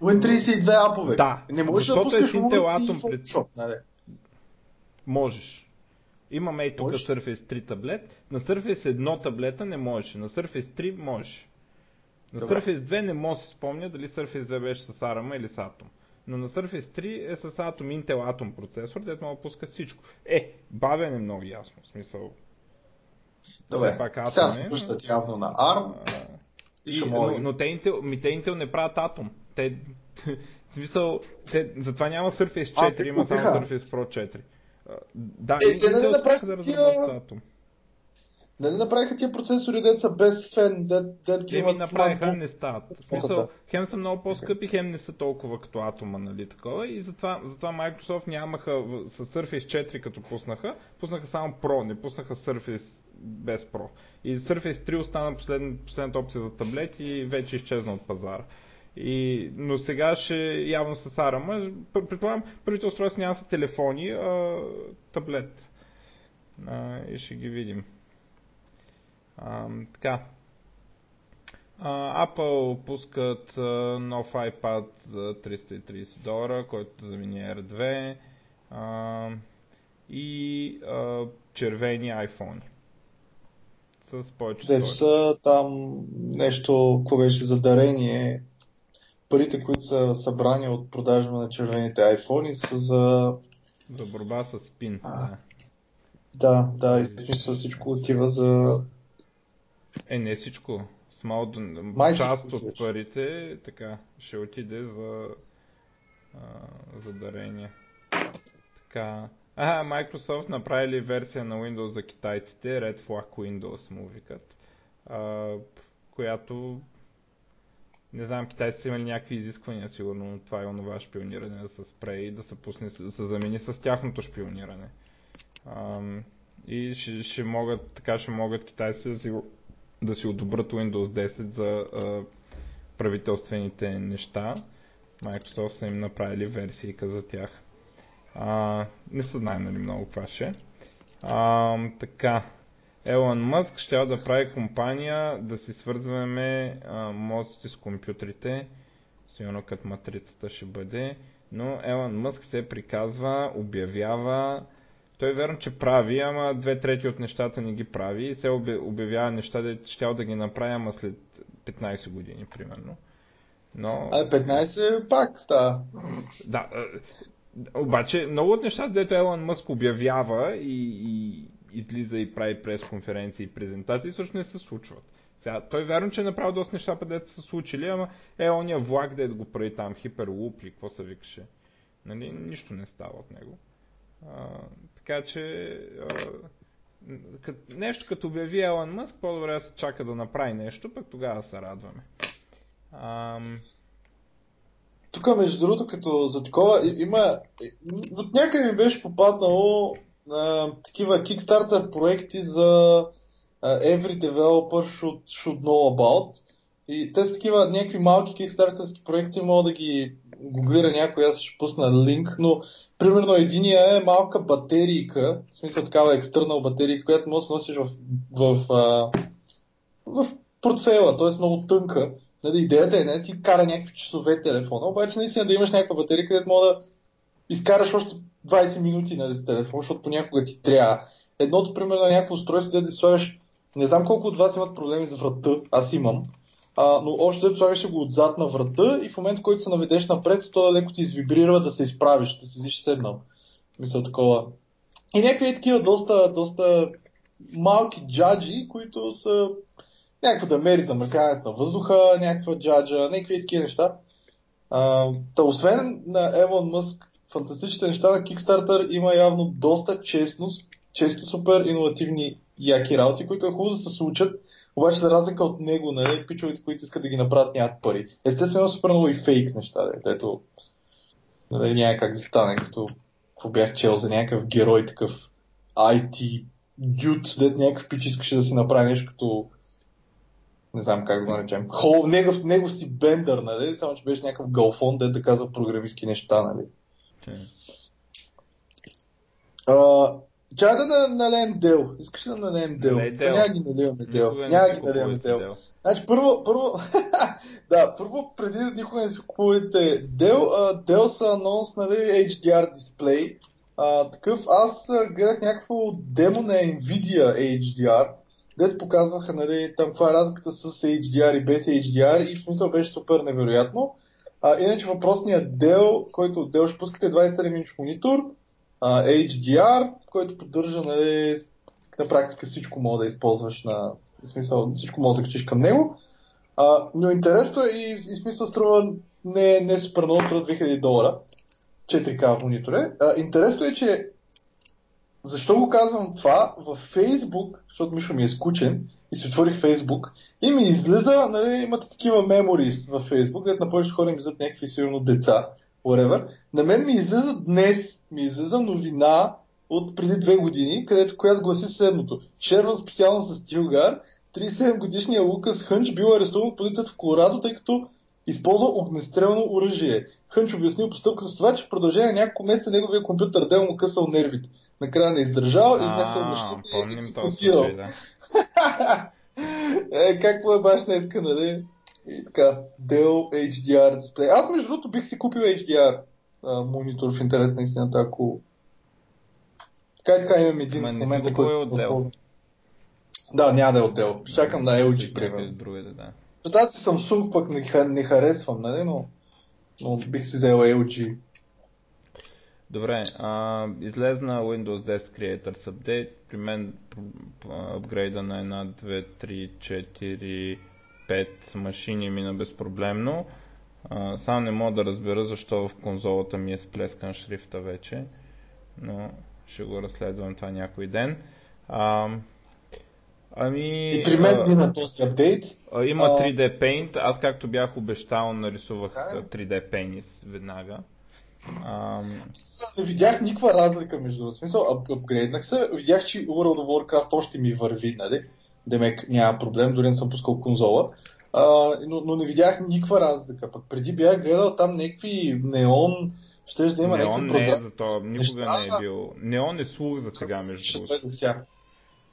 Win32 апове. Да, Не можеш да е пускаш с Intel Atom пред- Photoshop, нали? Можеш. Имаме и тук Можеш. Surface 3 таблет. На Surface 1 таблета не можеше. На Surface 3 можеш. На Добре. Surface 2 не мога да си спомня дали Surface 2 беше с ARM или с Atom. Но на Surface 3 е с Atom, Intel Atom процесор, дето мога да пуска всичко. Е, бавен е много ясно. В смисъл. Добре, Все пак Atom сега е, се но- връщат явно на ARM А, и но, но те, Intel, ми, те Intel не правят Atom. Те, в смисъл, те, затова няма Surface 4, А, има само. Surface Pro 4. А, Да, Е, те нали Intel направиха да тия- разработят Atom. Нали направиха тия процесори, деца без фен, дет, дет ги имат направиха, не стават. В смисъл, хем са много по-скъпи, хем не са толкова като атома, нали такова. И затова, затова Microsoft нямаха с Surface 4 като пуснаха, пуснаха само Pro, не пуснаха Surface без Pro. И Surface 3 остана послед, последната опция за таблет и вече изчезна от пазара. И, но сега ще явно с ARM, пр- предполагам, първите устройства няма са телефони, а таблет. А, и ще ги видим. А, така. А, Apple пускат нов iPad за 330 долара, който замени R2 а, и а, червени iPhone. С повече Дето са там нещо, какво беше за дарение. Парите, които са събрани от продажба на червените iPhone са за... За борба с спин. А. Да. Да, да, и смисъл всичко отива за... Е, не всичко. Смал, Май част от парите така, ще отиде за, а, за дарение. Така. А, Microsoft направили версия на Windows за китайците, Red Flag Windows му викат, а, която не знам, китайците са имали някакви изисквания, сигурно но това е онова шпиониране да се спре и да се пусне, да се замени с тяхното шпиониране. Ам, и ще, ще могат, така ще могат китайците да си, го- да си одобрят Windows 10 за а, правителствените неща. Microsoft са им направили версии за тях. А, не се знае нали много каква ще. е. А, така. Елон Мъск ще да прави компания да си свързваме а, мозъците с компютрите. Сигурно като матрицата ще бъде. Но Елон Мъск се приказва, обявява. Той е верно, че прави, ама две трети от нещата не ги прави и се обя- обявява неща, де щял да ги направи, ама след 15 години, примерно. Но... А, 15 пак става. Да, е, обаче много от нещата, дето Елон Мъск обявява и, и излиза и прави пресконференции и презентации, също не се случват. Сега, той е вярно, че е направил доста неща, където са случили, ама е ония влак, дето го прави там, хиперлуп ли, какво се викаше. Нали, нищо не става от него. А, така че, а, нещо като обяви Елон Мъск, по-добре се чака да направи нещо, пък тогава се радваме. Ам, Тук, между другото, като за такова, има... От някъде ми беше попаднало а, такива Kickstarter проекти за а, Every Developer should, should know about. И те са такива някакви малки кикстартерски проекти, мога да ги гуглира някой, аз ще пусна линк, но примерно единия е малка батерийка, в смисъл такава екстернал батерийка, която можеш да носиш в, в, а, в портфейла, т.е. много тънка. Идеята е не ти кара някакви часове телефона, обаче наистина да имаш някаква батерия, където мога да изкараш още 20 минути на телефон, защото понякога ти трябва. Едното, примерно, е някакво устройство, да ти слагаш, не знам колко от вас имат проблеми за врата, аз имам, а, но още да слагаш го отзад на врата и в момента, в който се наведеш напред, то леко ти извибрира да се изправиш, да си седиш седнал. Мисля такова. И някакви такива доста, доста малки джаджи, които са някакво да мери замърсяването на въздуха, някаква джаджа, някакви такива неща. А, та, освен на Елон Мъск, фантастичните неща на Kickstarter има явно доста честно, често супер иновативни яки работи, които е хубаво да се случат, обаче за разлика от него, нали, пичовете, които искат да ги направят, нямат пари. Естествено, супер много и фейк неща, дето нали, няма как да стане, като какво бях чел за някакъв герой, такъв IT дюд, дет някакъв пич искаше да си направи нещо като не знам как да го наречем, хол, негов, негов си бендър, нали? Само, че беше някакъв галфон, де да казва програмистски неща, нали? Okay. Чай да налеем дел. Искаш ли да налеем дел? Дел. Няма ги наливаме дел. Никога не Няма ги наливаме дел. дел. Значи първо, първо, да, първо преди да никога не си купувате дел, а, дел са анонс, нали, HDR дисплей. А, такъв, аз гледах някакво демо на Nvidia HDR, дето показваха, нали, там каква е разликата с HDR и без HDR и в смисъл беше супер невероятно. А, иначе въпросният дел, който дел ще пускате 27 инч монитор, а, HDR, който поддържа нали, на практика всичко мога да използваш на в смисъл всичко може да качиш към него. А, но интересно е и, и смисъл струва не, не супер много, струва 2000 долара. 4K монитор е. Интересно е, че защо го казвам това? Във Facebook, защото Мишо ми е скучен и си отворих Facebook и ми излиза, нали, имате такива memories във Facebook, където на повечето хора им излизат някакви сигурно деца, whatever. На мен ми излиза днес, ми излиза новина от преди две години, където която гласи следното. Шерван специално с Тилгар, 37 годишния Лукас Хънч бил арестуван от полицията в Колорадо, тъй като използва огнестрелно оръжие. Хънч обяснил постъпка с това, че в продължение на няколко месеца неговия компютър дел му късал нервите. Накрая не издържал, изнесъл А, машината и експлотирал. е, как му е баш днеска, нали? И така, Dell HDR дисплей. Аз между другото бих си купил HDR а, монитор в интерес на истината, ако... Така и така имам един Ма в момента, който... от Dell. ползвам. Да, няма да е от Dell. Чакам на LG, примерно. Другаде, да. Защото аз си Samsung пък не, не харесвам, нали? Но, но бих си взел LG. Добре, а, излезна Windows 10 Creators Update. При мен апгрейда на една, 2, 3, 4, 5 машини мина безпроблемно. А, само не мога да разбера защо в конзолата ми е сплескан шрифта вече, но ще го разследвам това някой ден. А, ами... И при мен а, мина този апдейт. а, Има А, 3D Paint. Аз както бях обещал, нарисувах Така е. а, 3D Paint веднага. Аз Не видях никаква разлика между. В смисъл, ап- апгрейднах се, видях, че World of Warcraft още ми върви, нали? Демек няма проблем, дори не съм пускал конзола. А, но, но не видях никаква разлика. Пък преди бях гледал там някакви неон, ще да има Неон някакви не е прозрачни. за то, никога неща. не е бил. Неон е слух за сега, между другото. сега.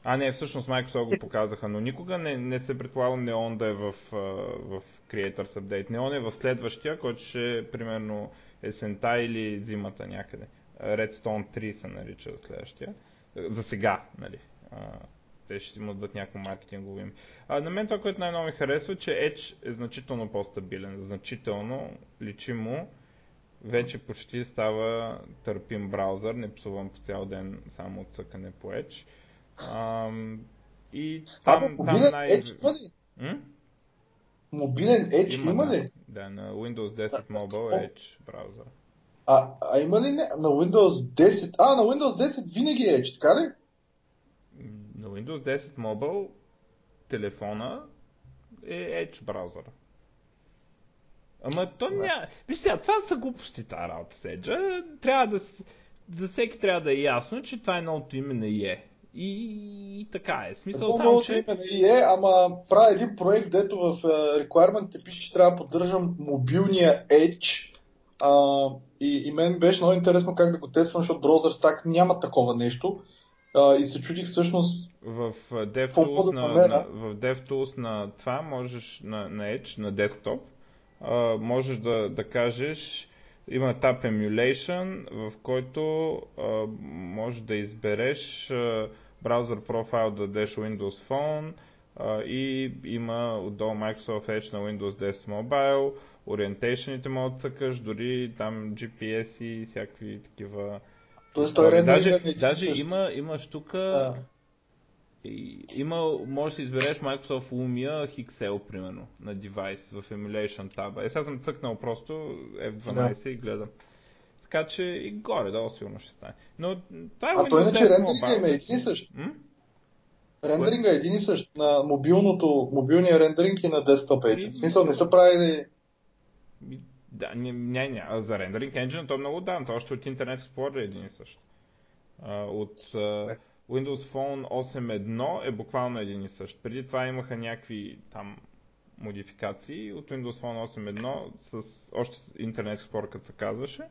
А, не, всъщност Microsoft го показаха, но никога не, не се предполага Неон да е в, в Creators Update. Неон е в следващия, който ще е примерно есента или зимата някъде. Redstone 3 се нарича следващия. За сега, нали. А, те ще му дадат някакво маркетингово име. А, на мен това, което най-много ми харесва, че Edge е значително по-стабилен. Значително, личимо, вече почти става търпим браузър, не псувам по цял ден само от цъкане по Edge. Ам, и А, там, там мобилен най... Edge има? М? Мобилен Edge има, да. ли? Да, на Windows 10 Mobile Edge браузър. А, а има ли не? на Windows 10? А, на Windows 10 винаги е Edge, така ли? На Windows 10 Mobile телефона е Edge браузър. Ама то няма... Виж сега, това са глупости тази работа с Edge. Трябва да... За всеки трябва да е ясно, че това е новото име на EA. И, и така е. Смисъл Какво само, че... име на EA, ама правя един проект, дето в е, requirement пише, че трябва да поддържам мобилния Edge. А, и, и мен беше много интересно как да го тествам, защото Browser Stack няма такова нещо. А, и се чудих всъщност В DevTools на, намеря? на, в DevTools на това можеш на, на Edge, на десктоп, а, можеш да, да кажеш има Tab Emulation, в който а, можеш да избереш а, браузър профайл да дадеш Windows Phone а, и има отдолу Microsoft Edge на Windows 10 Mobile, ориентейшените могат да цъкаш, дори там GPS и всякакви такива. Тоест той Ами, рендеринга даже, е един и даже същ. има, има штука, Да. и- Има, може да избереш Microsoft Lumia Hixel, примерно, на девайс в Emulation таба. Е, сега съм цъкнал просто F12 и гледам. Така че и горе, долу сигурно ще стане. Но това е А той иначе 10 рендеринга Mobile. им е един и същ. М? Рендеринга е един и същ на мобилното, мобилния рендеринг и на десктоп Edge. И- В смисъл не са правили... Да, не, не, не, а за рендеринг engine то е много давно, то още от Internet Explorer е един и същ. А, от а, Windows Phone 8.1 е буквално един и същ. Преди това имаха някакви там модификации от Windows Phone 8.1 с още Internet Explorer, като се казваше.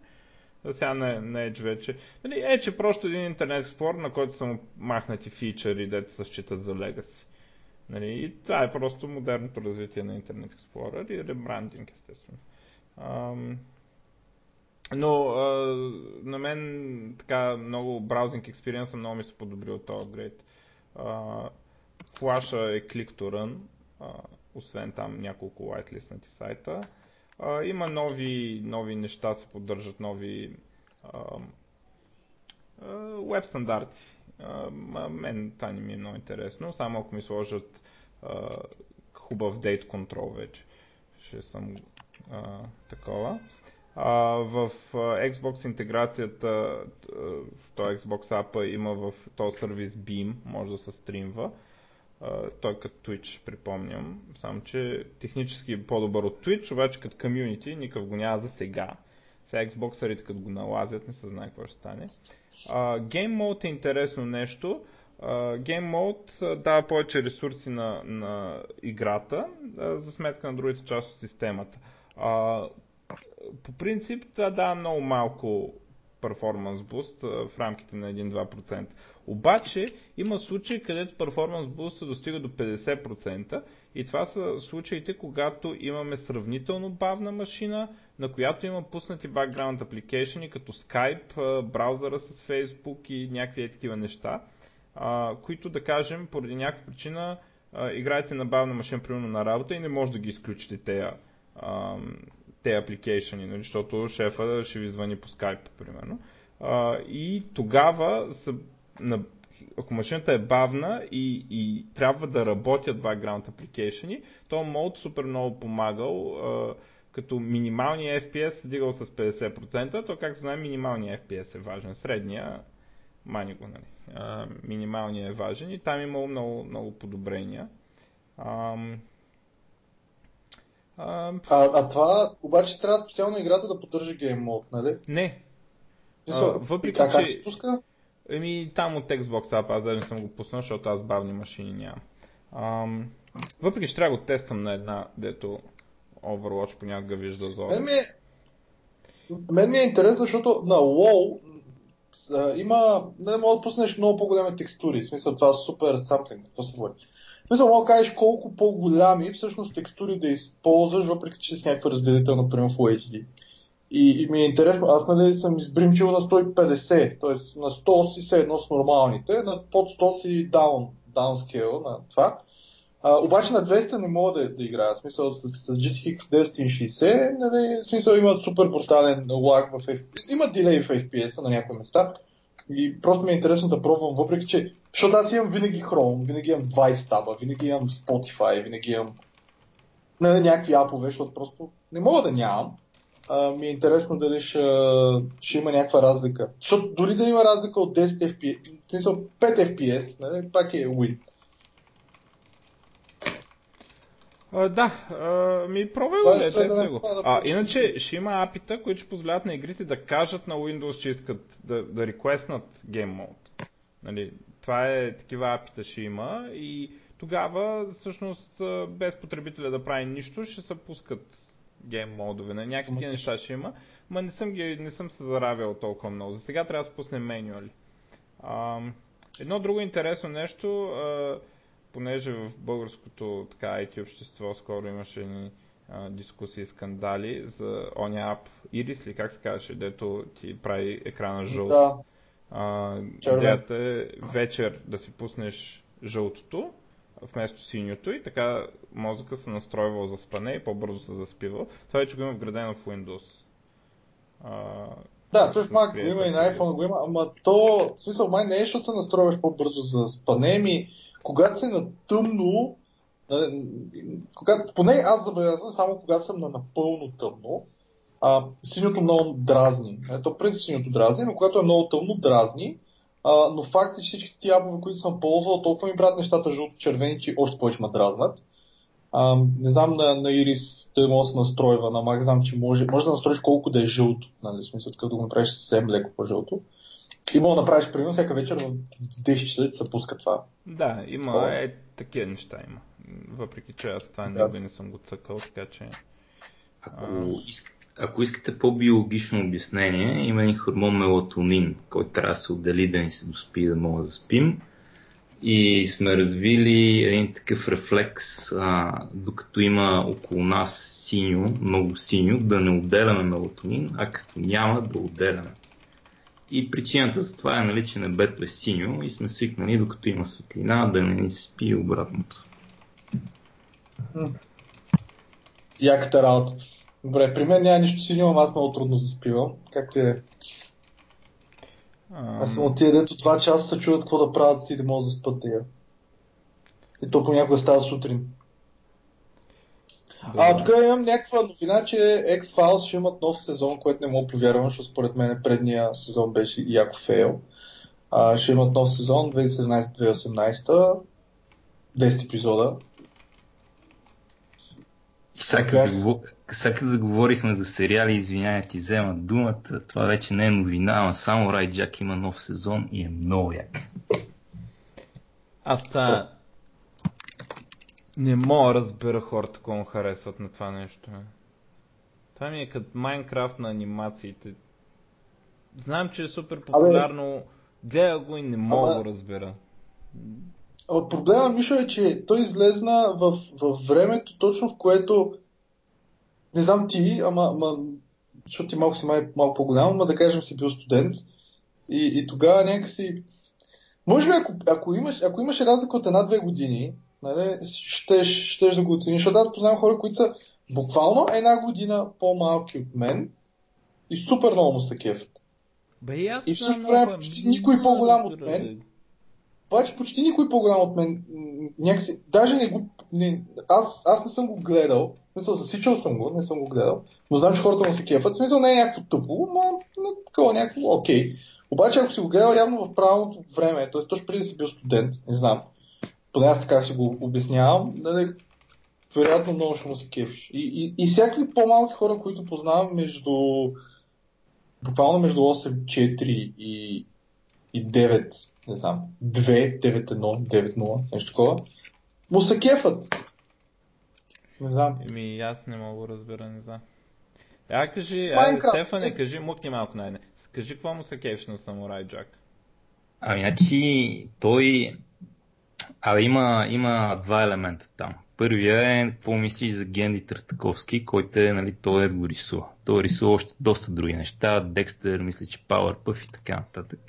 Сега на, на Edge вече. Нали, Edge е просто един Internet Explorer, на който са му махнати фичъри, дето се считат за Legacy. Нали, и това е просто модерното развитие на Internet Explorer и ребрандинг, естествено. Но а, на мен така много браузинг експириенса много ми се подобри от този апгрейд. Флаша е click to run, а, освен там няколко whitelistнати сайта. А, има нови, нови неща, се поддържат нови веб стандарти. Мен това не ми е много интересно, само ако ми сложат а, хубав дейт контрол вече. Ще съм а, такова. А, в Xbox интеграцията, в този Xbox App има в този сервис Beam, може да се стримва. той като Twitch, припомням. Само, че технически е по-добър от Twitch, обаче като комьюнити никакъв го няма за сега. Сега Xboxерите като го налазят, не се знае какво ще стане. Uh, Game Mode е интересно нещо. Uh, Game Mode дава повече ресурси на, на играта за сметка на другите части от системата. Uh, по принцип това дава много малко перформанс буст в рамките на 1-2%. Обаче има случаи, където перформанс буст се достига до 50% и това са случаите, когато имаме сравнително бавна машина, на която има пуснати background application като Skype, браузъра с Facebook и някакви такива неща, които да кажем поради някаква причина играете на бавна машина, примерно на работа и не може да ги изключите тези те апликейшени, нали, защото шефа ще ви звъни по скайп, примерно. А, и тогава, са, на, ако машината е бавна и, и трябва да работят background application, то мод супер много помагал, а, като минималния FPS дигал с 50%, то както знаем минималния FPS е важен, средния мани нали. А, минималният е важен и там имало много, много подобрения. А, а, а това обаче трябва специално играта да поддържа мод, нали? Не. а, въпреки, как, че... как се пуска? Еми, там от Xbox App, аз даже не съм го пуснал, защото аз бавни машини нямам. Ам, въпреки, че трябва да го тествам на една, дето Overwatch понякога вижда зора. Мен ми е, мен ми е интересно, защото на WoW има, не мога да пуснеш много по-големи текстури, в смисъл това е супер самплинг, какво се води. Мисля, мога да кажеш колко по-голями всъщност текстури да използваш, въпреки че с някаква разделителна, например, в HD. И, и ми е интересно, аз нали съм избримчил на 150, т.е. на 100 си се едно с нормалните, на под 100 си down, downscale на това. А, обаче на 200 не мога да, да играя. В смисъл с, с GTX 960, нали, в смисъл има супер брутален лаг в FPS. Има дилей в FPS на някои места. И просто ми е интересно да пробвам, въпреки че защото аз имам винаги Chrome, винаги имам 20 таба, винаги имам Spotify, винаги имам на някакви апове, защото просто не мога да нямам. А, ми е интересно дали ще, ще има някаква разлика. Защото дори да има разлика от 10 FPS, в смисъл 5 FPS, нали, пак е win. А, да, а, ми пробвай да, да, го. А, иначе ще има апита, които ще позволят на игрите да кажат на Windows, че искат да, да реквестнат Game Mode. Нали, това е, такива апита ще има и тогава всъщност без потребителя да прави нищо ще се пускат гейм модове. На някакви неща ще има, но не съм, ги, не съм се заравял толкова много. За сега трябва да се пуснем менюали. едно друго интересно нещо, а, понеже в българското така, IT общество скоро имаше ни дискусии и скандали за оня ап Iris ли как се казваше, дето ти прави екрана жълт. Да. А, идеята е вечер да си пуснеш жълтото вместо синьото и така мозъка се настройва за спане и по-бързо се заспива. Това вече го има вградено в Windows. А, да, той в Mac го има и на iPhone го има, ама то, в смисъл, май не е, защото се настройваш по-бързо за спане, ми когато си на тъмно, когато, поне аз забелязвам само когато съм на напълно тъмно, а, синьото много дразни. Ето през синьото дразни, но когато е много тъмно, дразни. А, но факт е, че всички тия апове, които съм ползвал, толкова ми правят нещата жълто-червени, че още повече ме дразнат. А, не знам на, на Iris да може да се настройва, на Mac знам, че може, може да настроиш колко да е жълто, нали, в смисъл, като го направиш съвсем леко по-жълто. И мога да направиш, примерно, всяка вечер в 10 часа да се пуска това. Да, има, О. е, такива неща има. Въпреки, че аз това да. никога не съм го цъкал, така че... Ако, а... иск, ако искате по-биологично обяснение, има един хормон мелатонин, който трябва да се отдели да ни се доспи да мога да спим. И сме развили един такъв рефлекс, а, докато има около нас синьо, много синьо, да не отделяме мелатонин, а като няма да отделяме. И причината за това е, нали, че небето е синьо и сме свикнали, докато има светлина, да не ни спи обратното. Яката работа. Добре, при мен няма нищо синьо, ама аз много трудно заспивам. Както и е. Аз съм от тия, дето два часа се чуят какво да правят и да могат да спят тия. И то понякога става сутрин. Да. А, тук имам някаква новина, че X-Files ще имат нов сезон, което не мога повярвам, защото според мен предния сезон беше яко фейл. А, ще имат нов сезон 2017-2018, 10 епизода. Всяка, заговор... Всяка заговорихме за сериали, извинявай, ти взема думата. Това вече не е новина, ама само Рай Джак има нов сезон и е много як. Аз та... Не мога да разбера хората, кого му харесват на това нещо. Това ми е като Майнкрафт на анимациите. Знам, че е супер популярно. Гледа го и не мога да го Проблема, Мишо, е, че той излезна в, в времето, точно в което не знам ти, ама, ама защото ти малко си май, малко по-голям, но да кажем си бил студент. И, и тогава някакси... Може би ако, ако, имаш, ако имаш разлика от една-две години, нали, щеш, щеш да го оцениш, защото аз познавам хора, които са буквално една година по-малки от мен и супер много му са кефят. Бе, и, и в същото време почти никой по-голям от мен. Обаче почти никой по-голям от мен някакси, даже не го, не, аз, аз не съм го гледал, смисъл, засичал съм го, не съм го гледал, но знам, че хората му се кефат. В смисъл не е някакво тъпо, но такова някакво окей. Обаче, ако си го гледал явно в правилното време, т.е. точно преди да си бил студент, не знам, поне аз така си го обяснявам, нали, вероятно много ще му се кефиш. И, и, и всякакви по-малки хора, които познавам между буквално между 8, 4 и, и 9, не знам, 2, 9, 1, 9, 0, нещо такова, му се кефат. Не знам. Еми, аз не мога да разбера, не знам. Я кажи, а, Стефане, е... кажи, мукни малко най Кажи какво му се кефиш на Самурай Джак. Ами, значи, той... Абе, има, има два елемента там. Първия е, какво мислиш за Генди Тартаковски, който е, нали, той е го рисува. Той рисува още доста други неща. Декстър, мисля, че Powerpuff и така нататък.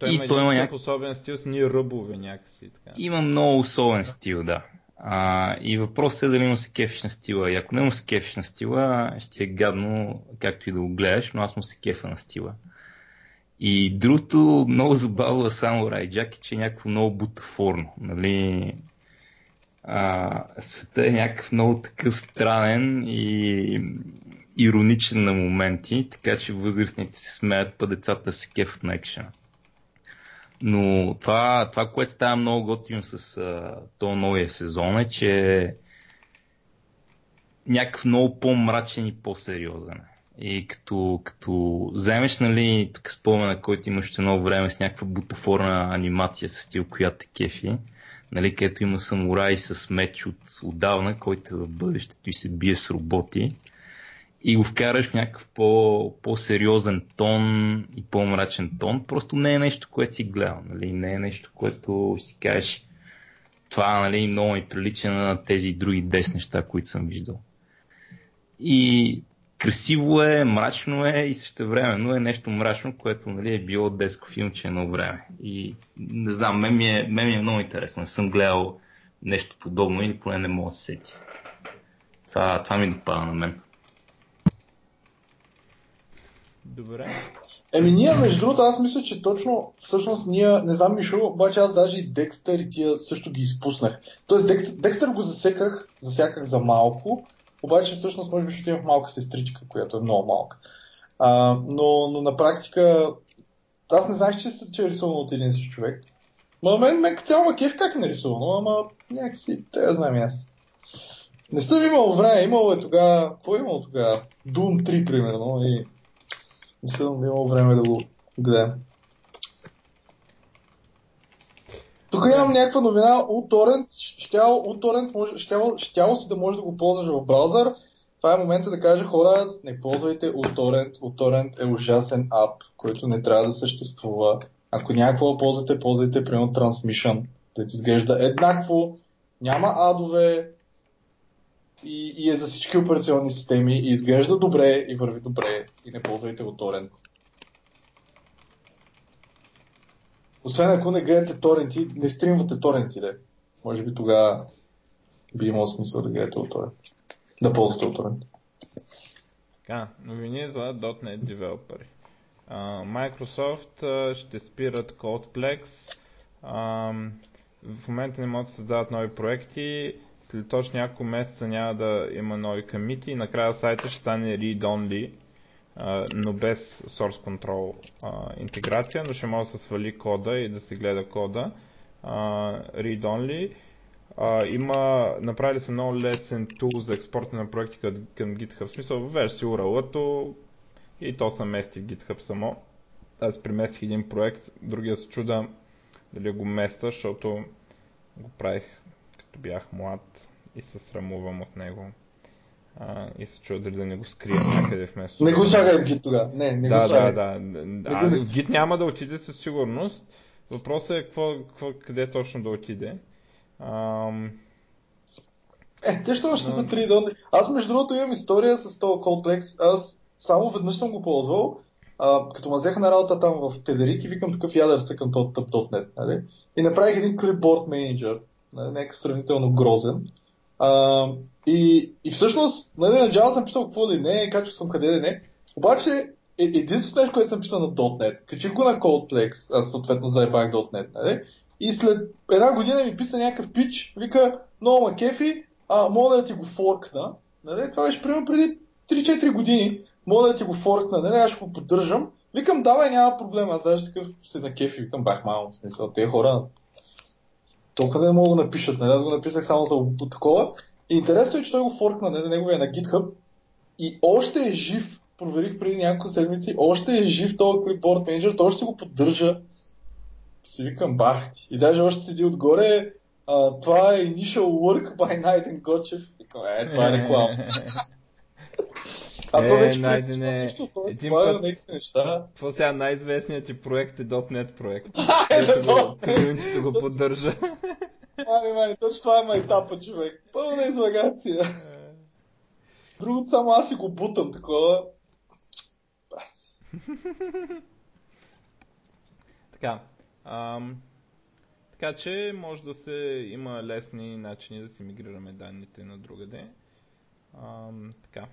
Той и има той има някакъв особен стил с ние ръбове някакси. Така. Има много особен стил, да. А, и въпросът е дали му се кефиш на стила. И ако не му се кефиш на стила, ще е гадно, както и да го гледаш, но аз му се кефа на стила. И другото много забавно само Райджак е, че е някакво много бутафорно. Нали? А, света е някакъв много такъв странен и ироничен на моменти, така че възрастните се смеят, па децата се кефат на екшена. Но това, това което става много готино с този новия сезон е, че някакъв много по-мрачен и по-сериозен. И като, като вземеш, нали, тук спомена, който имаш едно време с някаква бутафорна анимация с стил, която те кефи, нали, където има самурай с меч от отдавна, който е в бъдещето и се бие с роботи и го вкараш в някакъв по, по-сериозен тон и по-мрачен тон, просто не е нещо, което си гледал, нали? не е нещо, което си кажеш това нали, много ми прилича на тези други 10 неща, които съм виждал. И красиво е, мрачно е и също времено е нещо мрачно, което нали, е било деско филмче едно време. И не знам, мен ми, е, мен ми е много интересно. Не съм гледал нещо подобно или поне не мога да се сети. Това, това ми допада на мен. Добре. Еми ние, между другото, аз мисля, че точно, всъщност ние, не знам Мишо, обаче аз даже и Декстър и тия също ги изпуснах. Тоест Декстър, Декстър го засеках, засяках за малко, обаче всъщност може би ще имах малка сестричка, която е много малка. А, но, но на практика, аз не знаех, че, че е рисувано от един си човек. Ма мен, мен цяло ма кеф как е нарисувано, ама някакси, те я знам аз. Не съм имал време, имало е тогава, какво е имало тогава? Doom 3, примерно, и не съм имал време да го гледам. Тук имам някаква новина, uTorrent, щяло, uTorrent може, щяло, щяло си да можеш да го ползваш в браузър. Това е момента да кажа хора, не ползвайте uTorrent, uTorrent е ужасен ап, който не трябва да съществува. Ако някакво ползвате, ползвайте примерно Transmission, да ти изглежда еднакво, няма адове, и, и е за всички операционни системи и изглежда добре и върви добре и не ползвайте UTorrent. Освен ако не гледате торенти, не стримвате торенти, де. Може би тогава би имало смисъл да гледате от торент. Да ползвате от торент. Така, новини за .NET девелопери. Microsoft ще спират Codeplex. в момента не могат да създават нови проекти. След точно няколко месеца няма да има нови комити и накрая сайта ще стане read-only но без source control интеграция, но ще може да се свали кода и да се гледа кода read only. А, има, направили са много лесен тул за експорта на проекти към, GitHub. В смисъл, въвеждаш си URL-то и то се мести в GitHub само. Аз преместих един проект, другия се чуда дали го места, защото го правих като бях млад и се срамувам от него а, и се чува дали да не го скрия някъде вместо. Не го слагай в гид тогава. Не, не да, го слагай. Да, да, да. А, в гид няма да отиде със сигурност. Въпросът е какво, какво, къде точно да отиде. Ам... Е, те ще още за 3 донни. Аз между другото имам история с този комплекс. Аз само веднъж съм го ползвал. А, като ме взеха на работа там в Тедерик и викам такъв ядър са към този tъп.net, нали? И направих един клипборд менеджер, нали? някакъв сравнително грозен. А, и, и всъщност, нали, начало съм писал какво ли не, качвал съм къде да не. Обаче, е, единственото нещо, което съм писал на .NET, качих го на CodePlex, аз съответно заебах .NET, нали? И след една година ми писа някакъв пич, вика, много ма кефи, а мога да ти го форкна. Нали? Това беше примерно преди 3-4 години. Мога да ти го форкна, нали? аз ще го поддържам. Викам, давай, няма проблема, аз даже такъв се на кефи, викам, бах малко, смисъл, те хора толкова не мога да напишат, нали? Аз го написах само за такова. Интересно е, че той го форкна, нали, неговия на GitHub и още е жив. Проверих преди няколко седмици, още е жив този clipboard менеджер, той още го поддържа. Си викам бах ти. И даже още седи отгоре, а, това е Initial Work by Найден Гочев. Викам, е, това е реклама. А е, то вече найде, не. нещо, това, Един това път... е неща. Какво сега най-известният ти проект е .NET проект. е, да, Комьюнитито го поддържа. Мали, мали, точно това е майтапа, човек. Пълна излагация. Другото само аз си го бутам такова. Така. Ам, така че може да се има лесни начини да си мигрираме данните на другаде. Ам, така.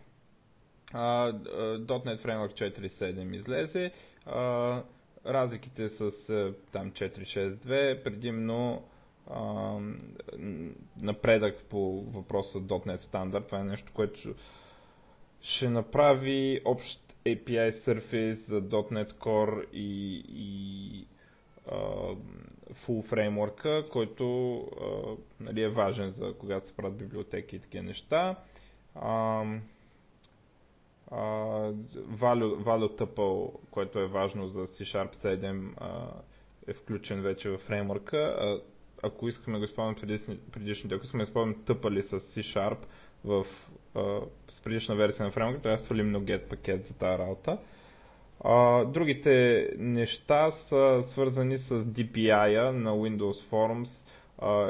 .NET Framework 4.7 излезе. Uh, разликите с uh, там 4.6.2 предимно uh, напредък по въпроса .NET стандарт. Това е нещо, което ще направи общ API Surface за .NET Core и, и uh, Full Framework, който uh, нали, е важен за когато се правят библиотеки и такива неща. Uh, value, value tuple, което е важно за C-Sharp 7, е включен вече в фреймворка. Ако искаме да използваме предишните, ако искаме да използваме тъпали с C-Sharp в, с предишна версия на фреймворка, трябва да свалим NuGet пакет за тази работа. другите неща са свързани с DPI на Windows Forms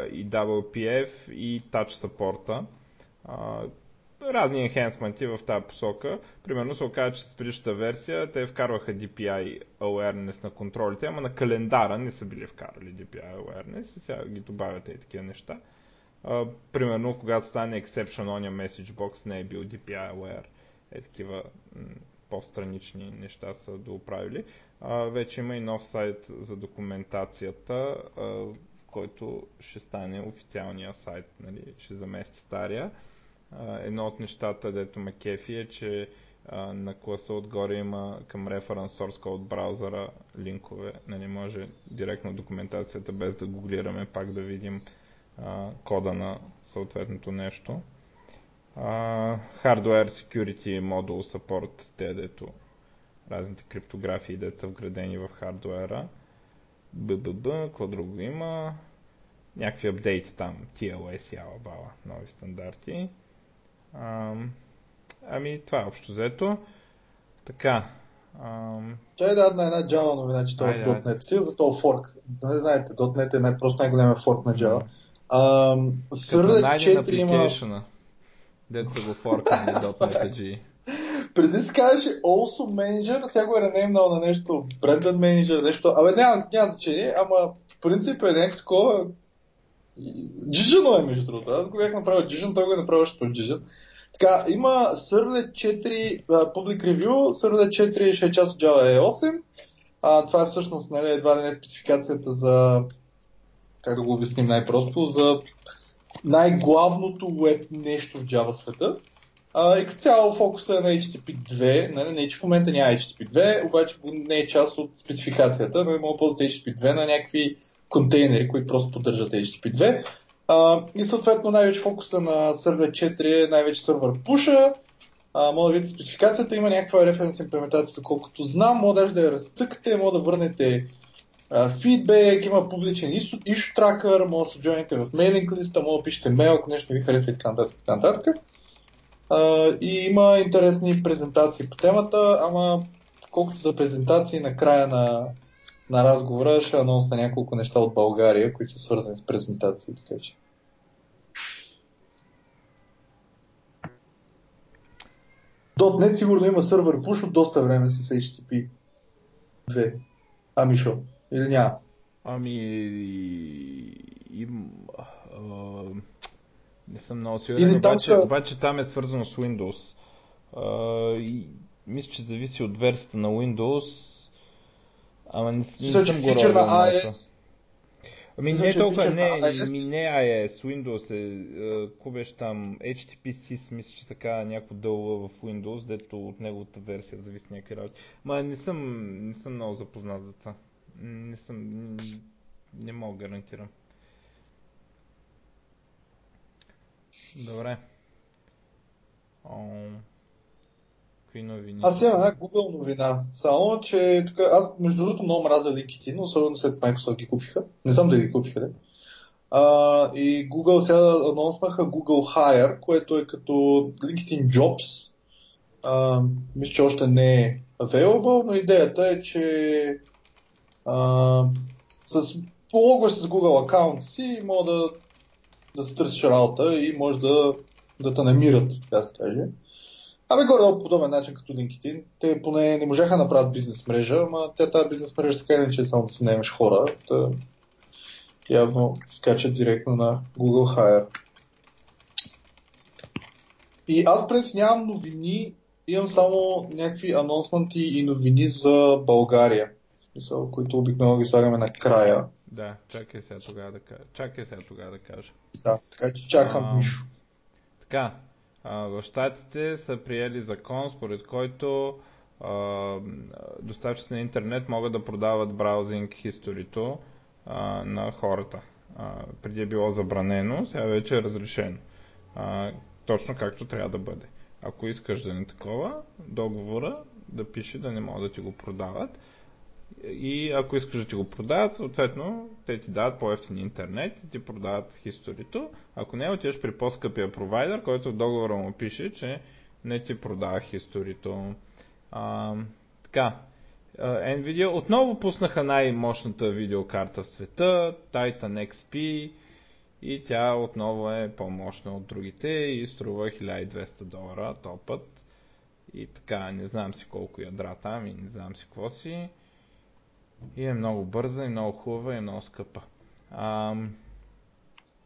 и WPF и Touch support разни енхенсменти в тази посока. Примерно се оказа, че с предишната версия те вкарваха DPI awareness на контролите, ама на календара не са били вкарали DPI awareness и сега ги добавяте и такива неща. Uh, примерно, когато стане exception on your message box, не е бил DPI aware. Е такива по-странични неща са доуправили. Uh, вече има и нов сайт за документацията, uh, който ще стане официалния сайт, нали, ще замести стария едно от нещата, дето ме кефи е, че на класа отгоре има към Reference Source Code браузъра линкове. Не може директно документацията без да гуглираме пак да видим а, кода на съответното нещо. А, hardware Security Module Support, те дето разните криптографии, дето са вградени в хардуера. БББ, какво друго има? някакви апдейти там, TLS и Alabama, нови стандарти. Ам, ами това е общо взето. Така. Ам... Чай да една, една Java новина, че това е .NET. Стига за този форк. Не знаете, .NET е най- просто най-големия форк на Java. Ам, Сърдът 4 има... Дето го форкали .NET G. Преди си казваше also manager, сега го е ренеймнал на нещо, branded manager, нещо. Абе, няма, няма значение, ама в принцип е някакво такова Джижано е, между другото. Аз го бях направил Джижан, той го е направил още Джижан. Така, има Servlet 4 uh, Public Review, Servlet 4 ще е част от Java 8. А, това е всъщност нали, едва ли не спецификацията за, как да го обясним най-просто, за най-главното веб нещо в Java света. А, и като цяло фокуса е на HTTP 2, нали, не че в момента няма HTTP 2, обаче не е част от спецификацията, но мога да ползвате HTTP 2 на някакви контейнери, които просто поддържат HTTP 2. А, и съответно най-вече фокуса на сервер 4 е най-вече сервер пуша. Мога да видите спецификацията, има някаква референс имплементация, доколкото знам, мога даже да я разцъкате, мога да върнете фидбек, има публичен issue, tracker, може да се джойните в мейлинг листа, може да пишете мейл, ако нещо не ви харесва и така нататък. Така нататък. А, и има интересни презентации по темата, ама колкото за презентации на края на на разговора ще анонса няколко неща от България, които са свързани с презентации, така че. .NET сигурно има сървър push от доста време с HTTP 2. Ами шо? Или няма? Ами... Им, а, не съм много сигурен, обаче, там, са... обаче там е свързано с Windows. А, и, мисля, че зависи от версията на Windows Ама не, не съм го робил на iOS. Ами не толкова, не, ми не iOS, Windows е, какво беше там, SIS, мисля, че така някакво дълга в Windows, дето от неговата версия зависи някакви работи. Ма не съм, не съм много запознат за това. Не съм, не, не мога гарантирам. Добре. Какви новини? Аз имам една Google новина. Само, че тук, аз между другото много мразя LinkedIn, особено след Microsoft ги купиха. Не знам дали ги купиха, да. А, и Google сега анонснаха Google Hire, което е като LinkedIn Jobs. А, мисля, че още не е available, но идеята е, че а, с пологваш с Google аккаунт си, мога да, да се търсиш работа и може да, да те намират, така се каже. Ами горе по подобен начин като LinkedIn. Те поне не можаха да направят бизнес мрежа, ама тя тази бизнес мрежа така иначе само да си наемеш хора. Та, явно скачат директно на Google Hire. И аз през нямам новини, имам само някакви анонсменти и новини за България. Смисъл, които обикновено ги слагаме накрая. Да, чакай сега тогава да кажа. Чакай сега тогава да кажа. Да, така че чакам а, Мишо. Така, в Штатите са приели закон, според който доставчици на интернет могат да продават браузинг историто на хората. преди е било забранено, сега вече е разрешено. точно както трябва да бъде. Ако искаш да не такова, договора да пише да не могат да ти го продават и ако искаш да ти го продават, съответно, те ти дават по-ефтин интернет и ти продават хисторито. Ако не, отиваш при по-скъпия провайдер, който в договора му пише, че не ти продава хисторито. А, така, Nvidia отново пуснаха най-мощната видеокарта в света, Titan XP и тя отново е по-мощна от другите и струва 1200 долара топът. И така, не знам си колко ядра там и не знам си какво си. И е много бърза, и много хубава, и много скъпа. Ам...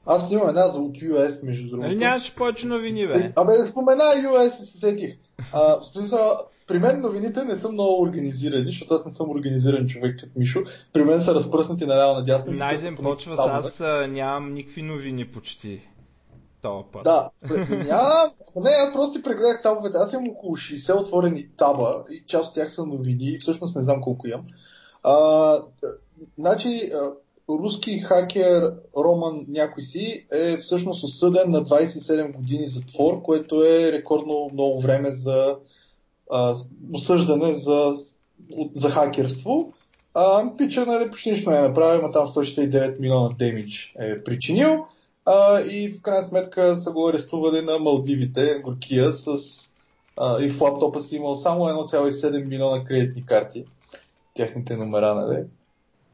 Аз имам една за от US, между другото. Нали нямаш повече новини, бе? Абе, да спомена US и се сетих. А, в смисъл, при мен новините не са много организирани, защото аз не съм организиран човек като Мишо. При мен са разпръснати наляво надясно. Найден почва, аз нямам никакви новини почти. Това път. Да, няма. Не, аз просто си прегледах табовете. Аз имам около 60 отворени таба и част от тях са новини. Всъщност не знам колко имам. А, значи, руски хакер Роман някой си е всъщност осъден на 27 години затвор, което е рекордно много време за а, осъждане за, за хакерство. А, пича, нали, почти нищо не е направил, има там 169 милиона демидж е причинил. А, и в крайна сметка са го арестували на Малдивите, Горкия, с, а, и в лаптопа си имал само 1,7 милиона кредитни карти. Тяхните номера, нали?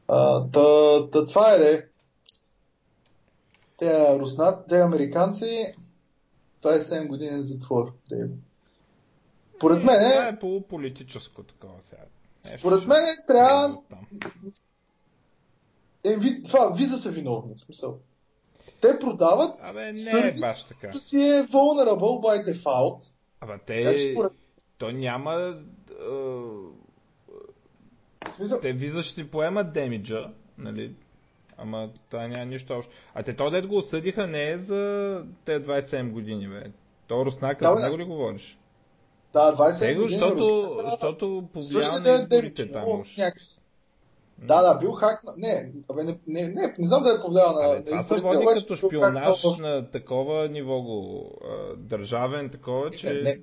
А, та, та, това е, де. Те руснат, те американци, 27 години затвор. Де. Поред мен е... Това е полуполитическо такова сега. Според мен трябва... Е, ви, това, виза са виновни, в смисъл. Те продават Абе, не е сервис, баш така. който си е vulnerable by default. Абе, Така че те... според- То няма... В смисъл, Те виза ще ти поемат демиджа, нали? Ама това няма нищо общо. А те то дет го осъдиха не е за те 27 години, бе. То Руснака, Да, за него ли говориш? да, 20 Него, години защото, Русия, защото повлия Свърши на изборите там някакси. Да, да, бил хак на... Не, абе, не, не, не, не знам да е повлиял на, Абе, това се води като шпионаж в- на такова ниво го, държавен такова, че... Не, не.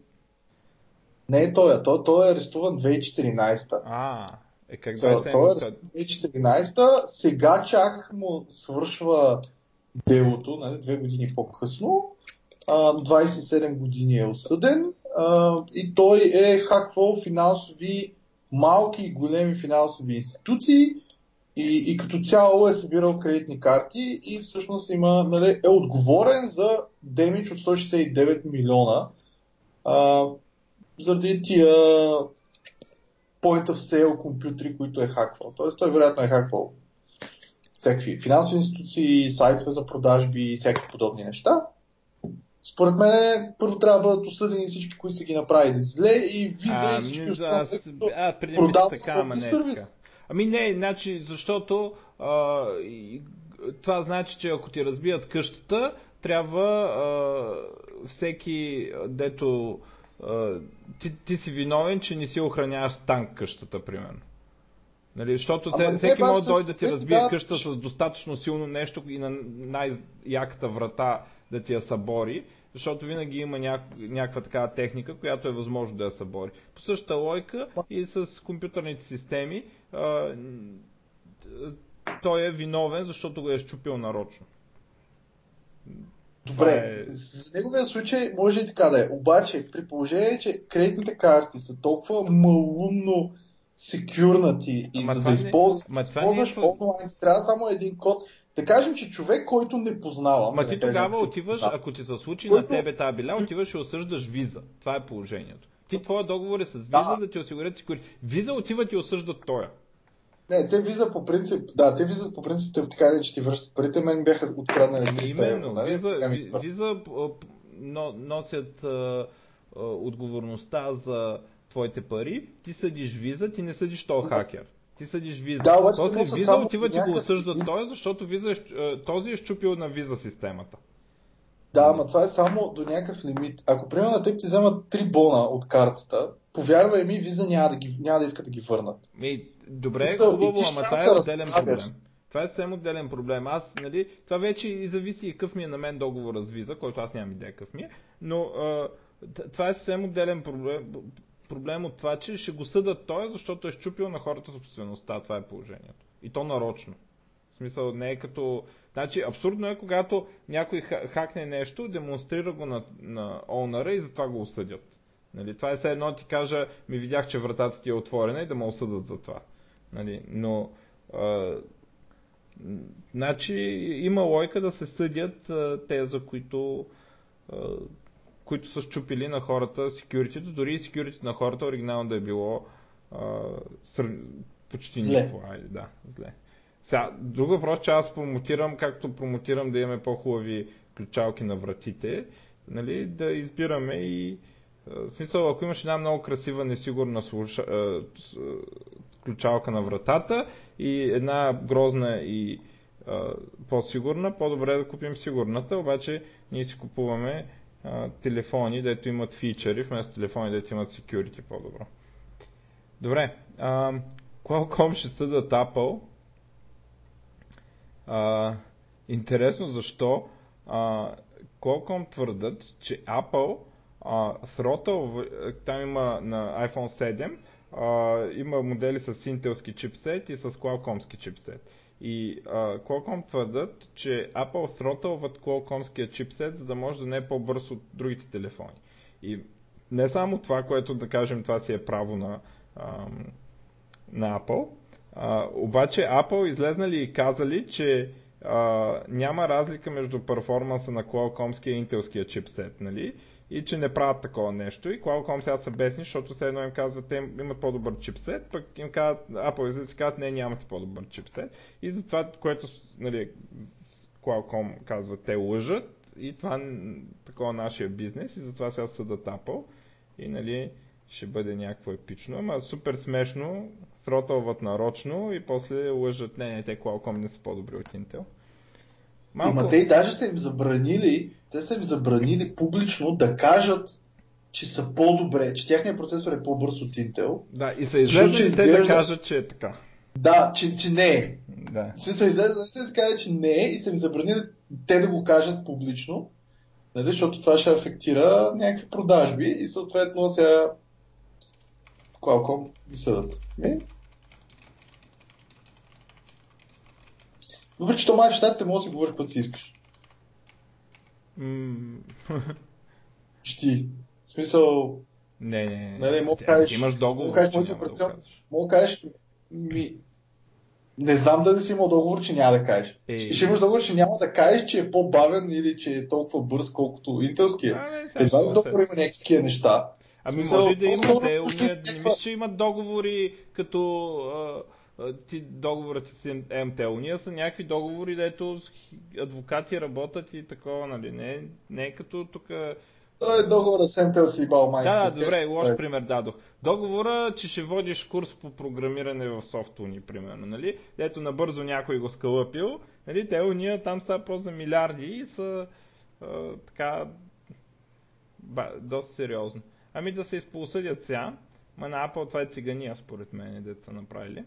Не е той, той, той е арестуван 2014. А, е как да се той е 2014, сега чак му свършва делото, нали, две години по-късно. А, 27 години е осъден а, и той е хаквал финансови, малки и големи финансови институции и, и като цяло е събирал кредитни карти и всъщност има, нали, е отговорен за демидж от 169 милиона а, заради тия point of sale компютри, които е хаквал. Тоест той вероятно е хаквал всякакви финансови институции, сайтове за продажби и всякакви подобни неща. Според мен първо трябва да бъдат осъдени всички, които са ги направили зле и виза А, и всички останали, които продават мисля така, ама този не е сервис. Ами не, значи, защото а, и, това значи, че ако ти разбият къщата, трябва а, всеки, дето ти, ти си виновен, че не си охраняваш танк къщата, примерно. Нали, защото Ама се, всеки може да дойде да ти разбие дават- къща с достатъчно силно нещо и на най-яката врата да ти я събори, защото винаги има няк... някаква такава техника, която е възможно да я събори. По същата лойка и с компютърните системи а, той е виновен, защото го е щупил нарочно. Добре, е- за неговия случай може и така да е. Обаче, при положение, че кредитните карти са толкова малумно секюрнати и Ама за да не- използваш, не е използваш по- онлайн, трябва само един код. Да кажем, че човек, който не познавам, Ма да ти тогава отиваш, познавам, ако ти се случи Който- на тебе тази биля, отиваш и осъждаш виза. Това е положението. Ти твоя договор е с виза Да. да ти осигурят секюрити. Виза отиват и осъждат тоя. Не, те виза по принцип, да, те виза по принцип, те така или че ти връщат парите, мен бяха откраднали 300 евро. Именно, нали? виза, Сега ми ви- върнат. виза но, носят а, а, отговорността за твоите пари, ти съдиш виза, ти не съдиш този хакер. Ти съдиш виза. Да, обаче После виза отиват и го осъждат той, защото виза е, този е щупил на виза системата. Да, ама това е само до някакъв лимит. Ако примерно на теб ти вземат 3 бона от картата, повярвай ми, виза няма да, ги, няма да искат да ги върнат. Ми, добре, Мисъл, хубаво, ама това е отделен разправяш. проблем. Това е съвсем отделен проблем. Аз, нали, това вече и зависи и какъв ми е на мен договора с виза, който аз нямам идея какъв ми е, но а, това е съвсем отделен проблем, проблем от това, че ще го съдат той, защото е щупил на хората собствеността. Това е положението. И то нарочно. В смисъл, не е като... Значи, абсурдно е, когато някой ха- хакне нещо, демонстрира го на, на онъра и затова го осъдят. Нали, това е все едно ти кажа, ми видях, че вратата ти е отворена и да ме осъдат за това. Нали, но, а, значи, има лойка да се съдят а, те, за които, а, които са щупили на хората security дори и security на хората оригинално да е било а, сър... почти Зле. никакво. Айде, да, зле. Сега, друг въпрос, че аз промотирам, както промотирам да имаме по-хубави ключалки на вратите, нали, да избираме и в смисъл, ако имаш една много красива, несигурна слуша, ключалка на вратата и една грозна и а, по-сигурна, по-добре е да купим сигурната, обаче ние си купуваме а, телефони, дето имат фичъри, вместо телефони, дето имат security по-добро. Добре, а, Qualcomm ще съдат Apple. А, интересно защо а, Qualcomm твърдат, че Apple а, throttle, там има на iPhone 7 има модели с Intelски чипсет и с Qualcommски чипсет. И а, Qualcomm твърдат, че Apple сротълват Qualcommския чипсет, за да може да не е по-бърз от другите телефони. И не само това, което да кажем, това си е право на, а, на Apple, а, обаче Apple излезнали и казали, че а, няма разлика между перформанса на Qualcommския и Intelския чипсет, нали? И че не правят такова нещо. И Qualcomm сега са бесни, защото все едно им казват, те имат по-добър чипсет, пък им казват, Apple излизат и казват, не, нямате по-добър чипсет. И затова, което нали, Qualcomm казва, те лъжат и това такова нашия бизнес и затова сега съдат Apple и нали, ще бъде някакво епично. Ама супер смешно, сротълват нарочно и после лъжат, не, не, те Qualcomm не са по-добри от Intel. Малко... Има те и даже са им забранили, те са им забранили публично да кажат, че са по-добре, че тяхният процесор е по-бърз от Intel. Да, и са излезли те да кажат, че е така. Да, че, че не е. Да. Смисъл, излезе се каже, че не е и са им забранили те да го кажат публично, нали, защото това ще афектира някакви продажби и съответно сега Qualcomm ги съдат. Въпреки, че то май в щатите може да си говориш каквото си искаш. Mm. Щи. В смисъл... Не, не, не. Нали, мога да кажеш... Имаш договор. Мога да кажеш, мога да кажеш, ми... Не знам дали си имал договор, че няма да кажеш. Е... Ще имаш договор, че няма да кажеш, че е по-бавен или че е толкова бърз, колкото интелския. Да, Едва ли договор има някакви такива неща. Ами може да има, уния, не мисля, че имат договори като ти договорът с МТ. Уния са някакви договори, дето адвокати работят и такова, нали? Не, не е като тук... Той е договора с МТЛ си бал майка. Да, да, добре, лош е. пример дадох. Договора, че ще водиш курс по програмиране в софтуни, примерно, нали? Дето набързо някой го скалъпил, нали? Те уния там са просто милиарди и са а, така ба, доста сериозно. Ами да се изполсъдят сега, ма на Apple това е цигания, според мен, деца направили.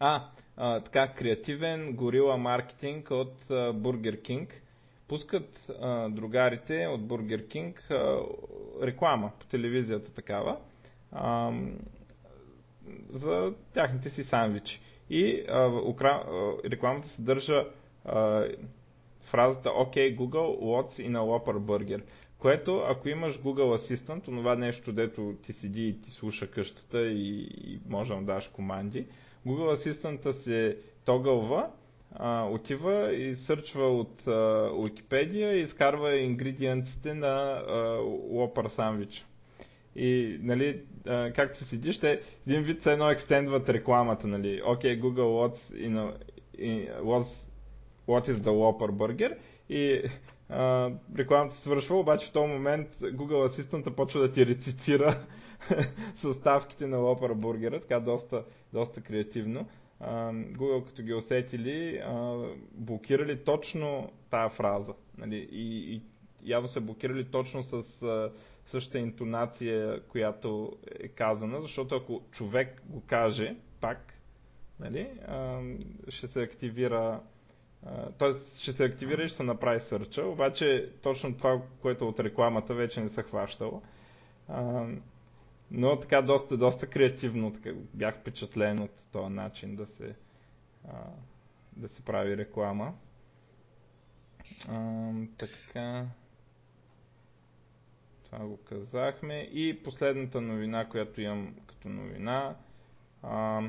А, а, така, креативен горила маркетинг от а, Burger King. Пускат а, другарите от Burger King а, реклама по телевизията такава а, за тяхните си сандвичи. И а, укра... рекламата съдържа а, фразата OK Google, what's in a Whopper Burger? Което, ако имаш Google Assistant, това нещо, дето ти седи и ти слуша къщата и, и може да даш команди, Google Assistant се тогълва, а, отива и сърчва от а, Wikipedia и изкарва ингредиентите на Whopper сандвич. И, нали, а, както се седиш, те един вид се едно екстендват рекламата, нали. Окей, okay, Google, what's, you know, what's, what is the Whopper burger? И а, рекламата се свършва, обаче в този момент Google Assistant почва да ти рецитира съставките на Whopper бургера, така доста, доста креативно. Google като ги усетили, блокирали точно тая фраза. Нали? И, и явно са блокирали точно с същата интонация, която е казана, защото ако човек го каже пак, нали, ще се активира т.е. ще се активира и ще се направи сърча, обаче точно това, което от рекламата вече не се хващало. Но така доста, доста креативно така, бях впечатлен от този начин да се, а, да се прави реклама. А, така. Това го казахме. И последната новина, която имам като новина. А,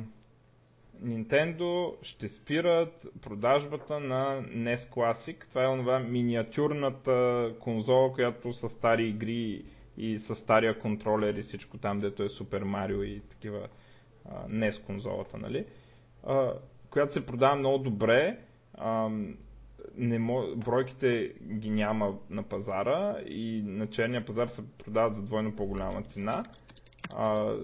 Nintendo ще спират продажбата на NES Classic. Това е онова миниатюрната конзола, която са стари игри и с стария контролер и всичко там, дето е Супер Марио и такива а, NES конзолата, нали? А, която се продава много добре. А, не мо... бройките ги няма на пазара и на черния пазар се продават за двойно по-голяма цена. А,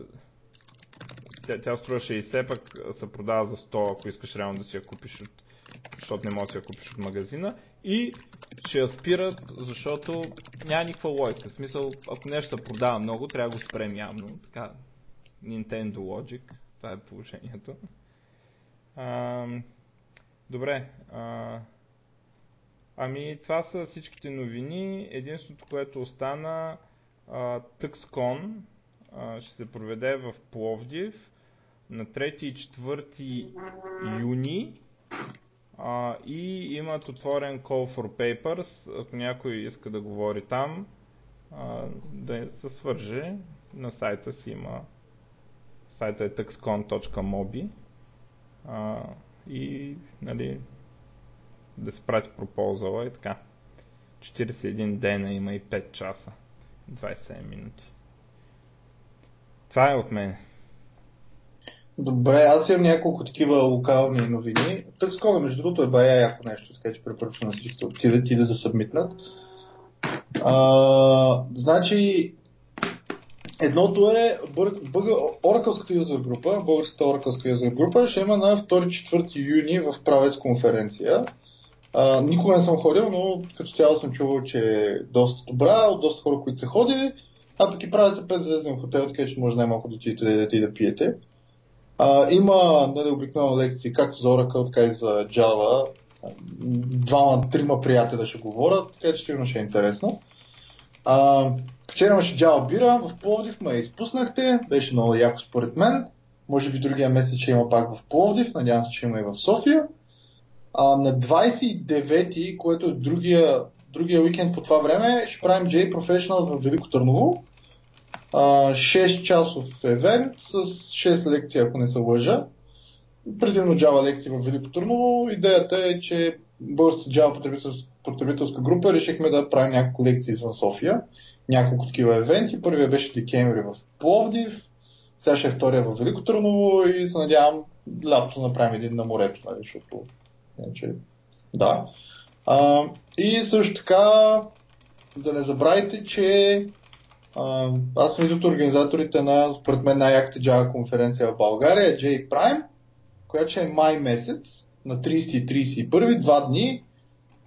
тя, тя струва 60, пък се продава за 100, ако искаш реално да си я купиш от защото не можеш да я купиш от магазина и ще я спират, защото няма никаква лойка. В смисъл, ако нещо продава много, трябва да го спрем явно. Така, Nintendo Logic, това е положението. А, добре. А, ами, това са всичките новини. Единственото, което остана, а, TuxCon, ще се проведе в Пловдив на 3 и 4 юни а, и имат отворен call for papers, ако някой иска да говори там, а, да се свърже. На сайта си има сайта е tuxcon.mobi а, и нали, да се прати пропозала и така. 41 дена има и 5 часа. 27 минути. Това е от мен. Добре, аз имам няколко такива локални новини. Тък скоро, между другото, е бая яко нещо, така че препоръчвам на всички да отидат и да засъбмитнат. А, значи, едното е Оракълската юзер група, българската Оракълска юзер група ще има на 2-4 юни в правец конференция. А, никога не съм ходил, но като цяло съм чувал, че е доста добра, от доста хора, които са ходили. А пък и правят се 5 звезден хотел, така че може най-малко да отидете да, да, да пиете. А, има нали, обикновено лекции както за Oracle, така и за Java. Двама, трима приятели ще говорят, така че сигурно ще е интересно. А, вчера имаше Java бира в Пловдив, ме изпуснахте, беше много яко според мен. Може би другия месец ще има пак в Пловдив, надявам се, че има и в София. А, на 29-ти, което е другия, другия уикенд по това време, ще правим J Professionals в Велико Търново. 6 часов евент с 6 лекции, ако не се лъжа. Предимно Java лекции в Велико Търново. Идеята е, че българската Java потребителска, група решихме да правим няколко лекции извън София. Няколко такива евенти. Първия беше декември в Пловдив, сега ще е втория в Велико Търново и се надявам лято да направим един на морето, нали, защото Иначе, да. А, и също така, да не забравяйте, че аз съм един от организаторите на, според мен, най-яката Java конференция в България, J Prime, която ще е май месец, на 30 и 31, два дни.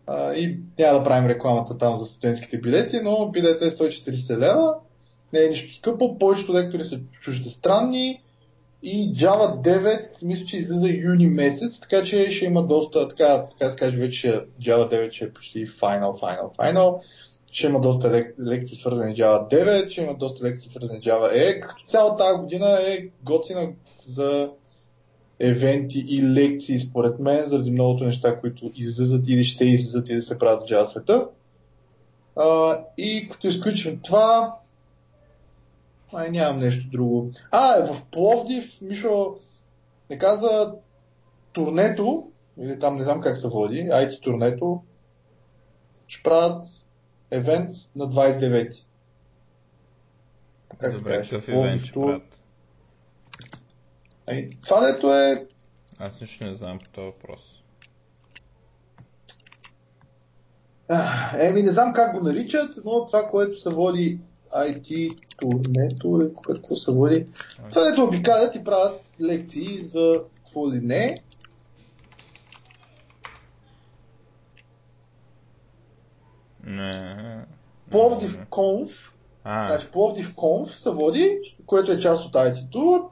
А, и няма да правим рекламата там за студентските билети, но билета е 140 лева. Не е нищо скъпо, повечето лектори са чуждестранни и Java 9 мисля, че излиза юни месец, така че ще има доста, така, така се каже, вече Java 9 ще е почти final, final, final. Ще има доста лек, лекции свързани с Java 9, ще има доста лекции свързани с Java E. Като цяло тази година е готина за евенти и лекции, според мен, заради многото неща, които излизат или ще излизат и да се правят в Java света. Uh, и като изключим това, Ай, нямам нещо друго. А, в Пловдив, Мишо не каза турнето, или там не знам как се води, IT турнето, ще правят евент на 29. Как Добре, се казва? ще правят? Ами, това дето е... Аз нищо не знам по този въпрос. Еми, не знам как го наричат, но това, което се води IT турнето, какво се води. Това дето обикалят и правят лекции за какво ли не. Не. Пловдив Конф. Значи Пловдив Конф се води, което е част от IT Tour.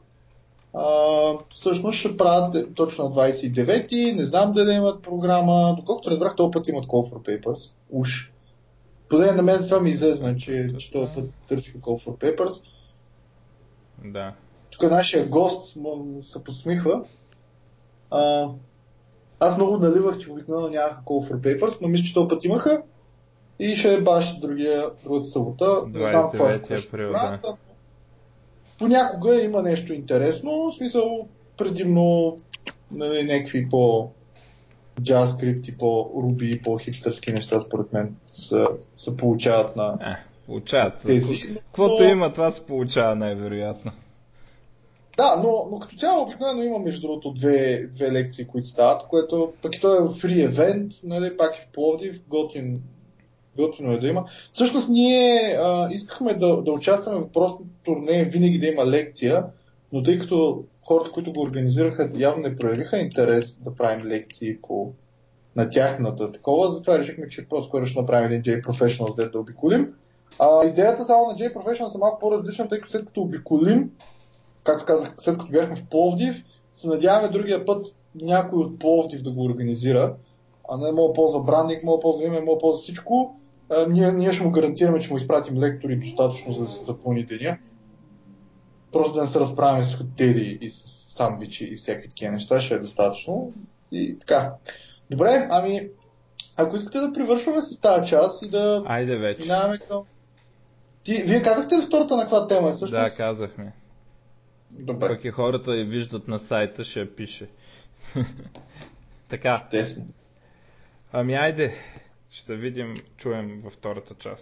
А, всъщност ще правят точно на 29-ти, не знам дали имат програма, доколкото разбрах, този път имат Call for Papers, уж. Поне на мен това ми излезе, че, значи, че този път търсиха Call for Papers. Да. Тук нашия гост му се подсмихва. А, аз много наливах, че обикновено нямаха Call for Papers, но мисля, че този път имаха. И ще е баш другия, другата събота. Не знам какво ще април, да. Понякога има нещо интересно, в смисъл предимно нали, някакви по JavaScript и по-Ruby и по-хипстърски неща, според мен, се, се получават на е, получават. тези. Каквото но... има, това се получава най-вероятно. Да, но, но като цяло обикновено има между другото две, две лекции, които стават, което пък и то е фри евент, нали, пак е в Пловдив, готин, готино е да има. Всъщност ние а, искахме да, да участваме в просто турне, винаги да има лекция, но тъй като хората, които го организираха, явно не проявиха интерес да правим лекции по на тяхната такова, затова решихме, че по-скоро ще направим един J Professionals, да да обиколим. А, идеята само на J Professionals е малко по-различна, тъй като след като обиколим, както казах, след като бяхме в Пловдив, се надяваме другия път някой от Пловдив да го организира, а не мога да ползва брандинг, мога да ползва име, мога да ползва всичко. А, ние, ние ще му гарантираме, че му изпратим лектори достатъчно за да се запълни деня. просто да не се разправяме с хотели и с сандвичи и всякакви такива неща, ще е достатъчно. И така. Добре, ами, ако искате да привършваме с тази част и да Айде вече. минаваме към... Ти, вие казахте ли втората на каква тема е всъщност? Да, казахме. Добре. Пък и хората я виждат на сайта, ще я пише. така, Тесно. ами айде, ще видим, чуем във втората част.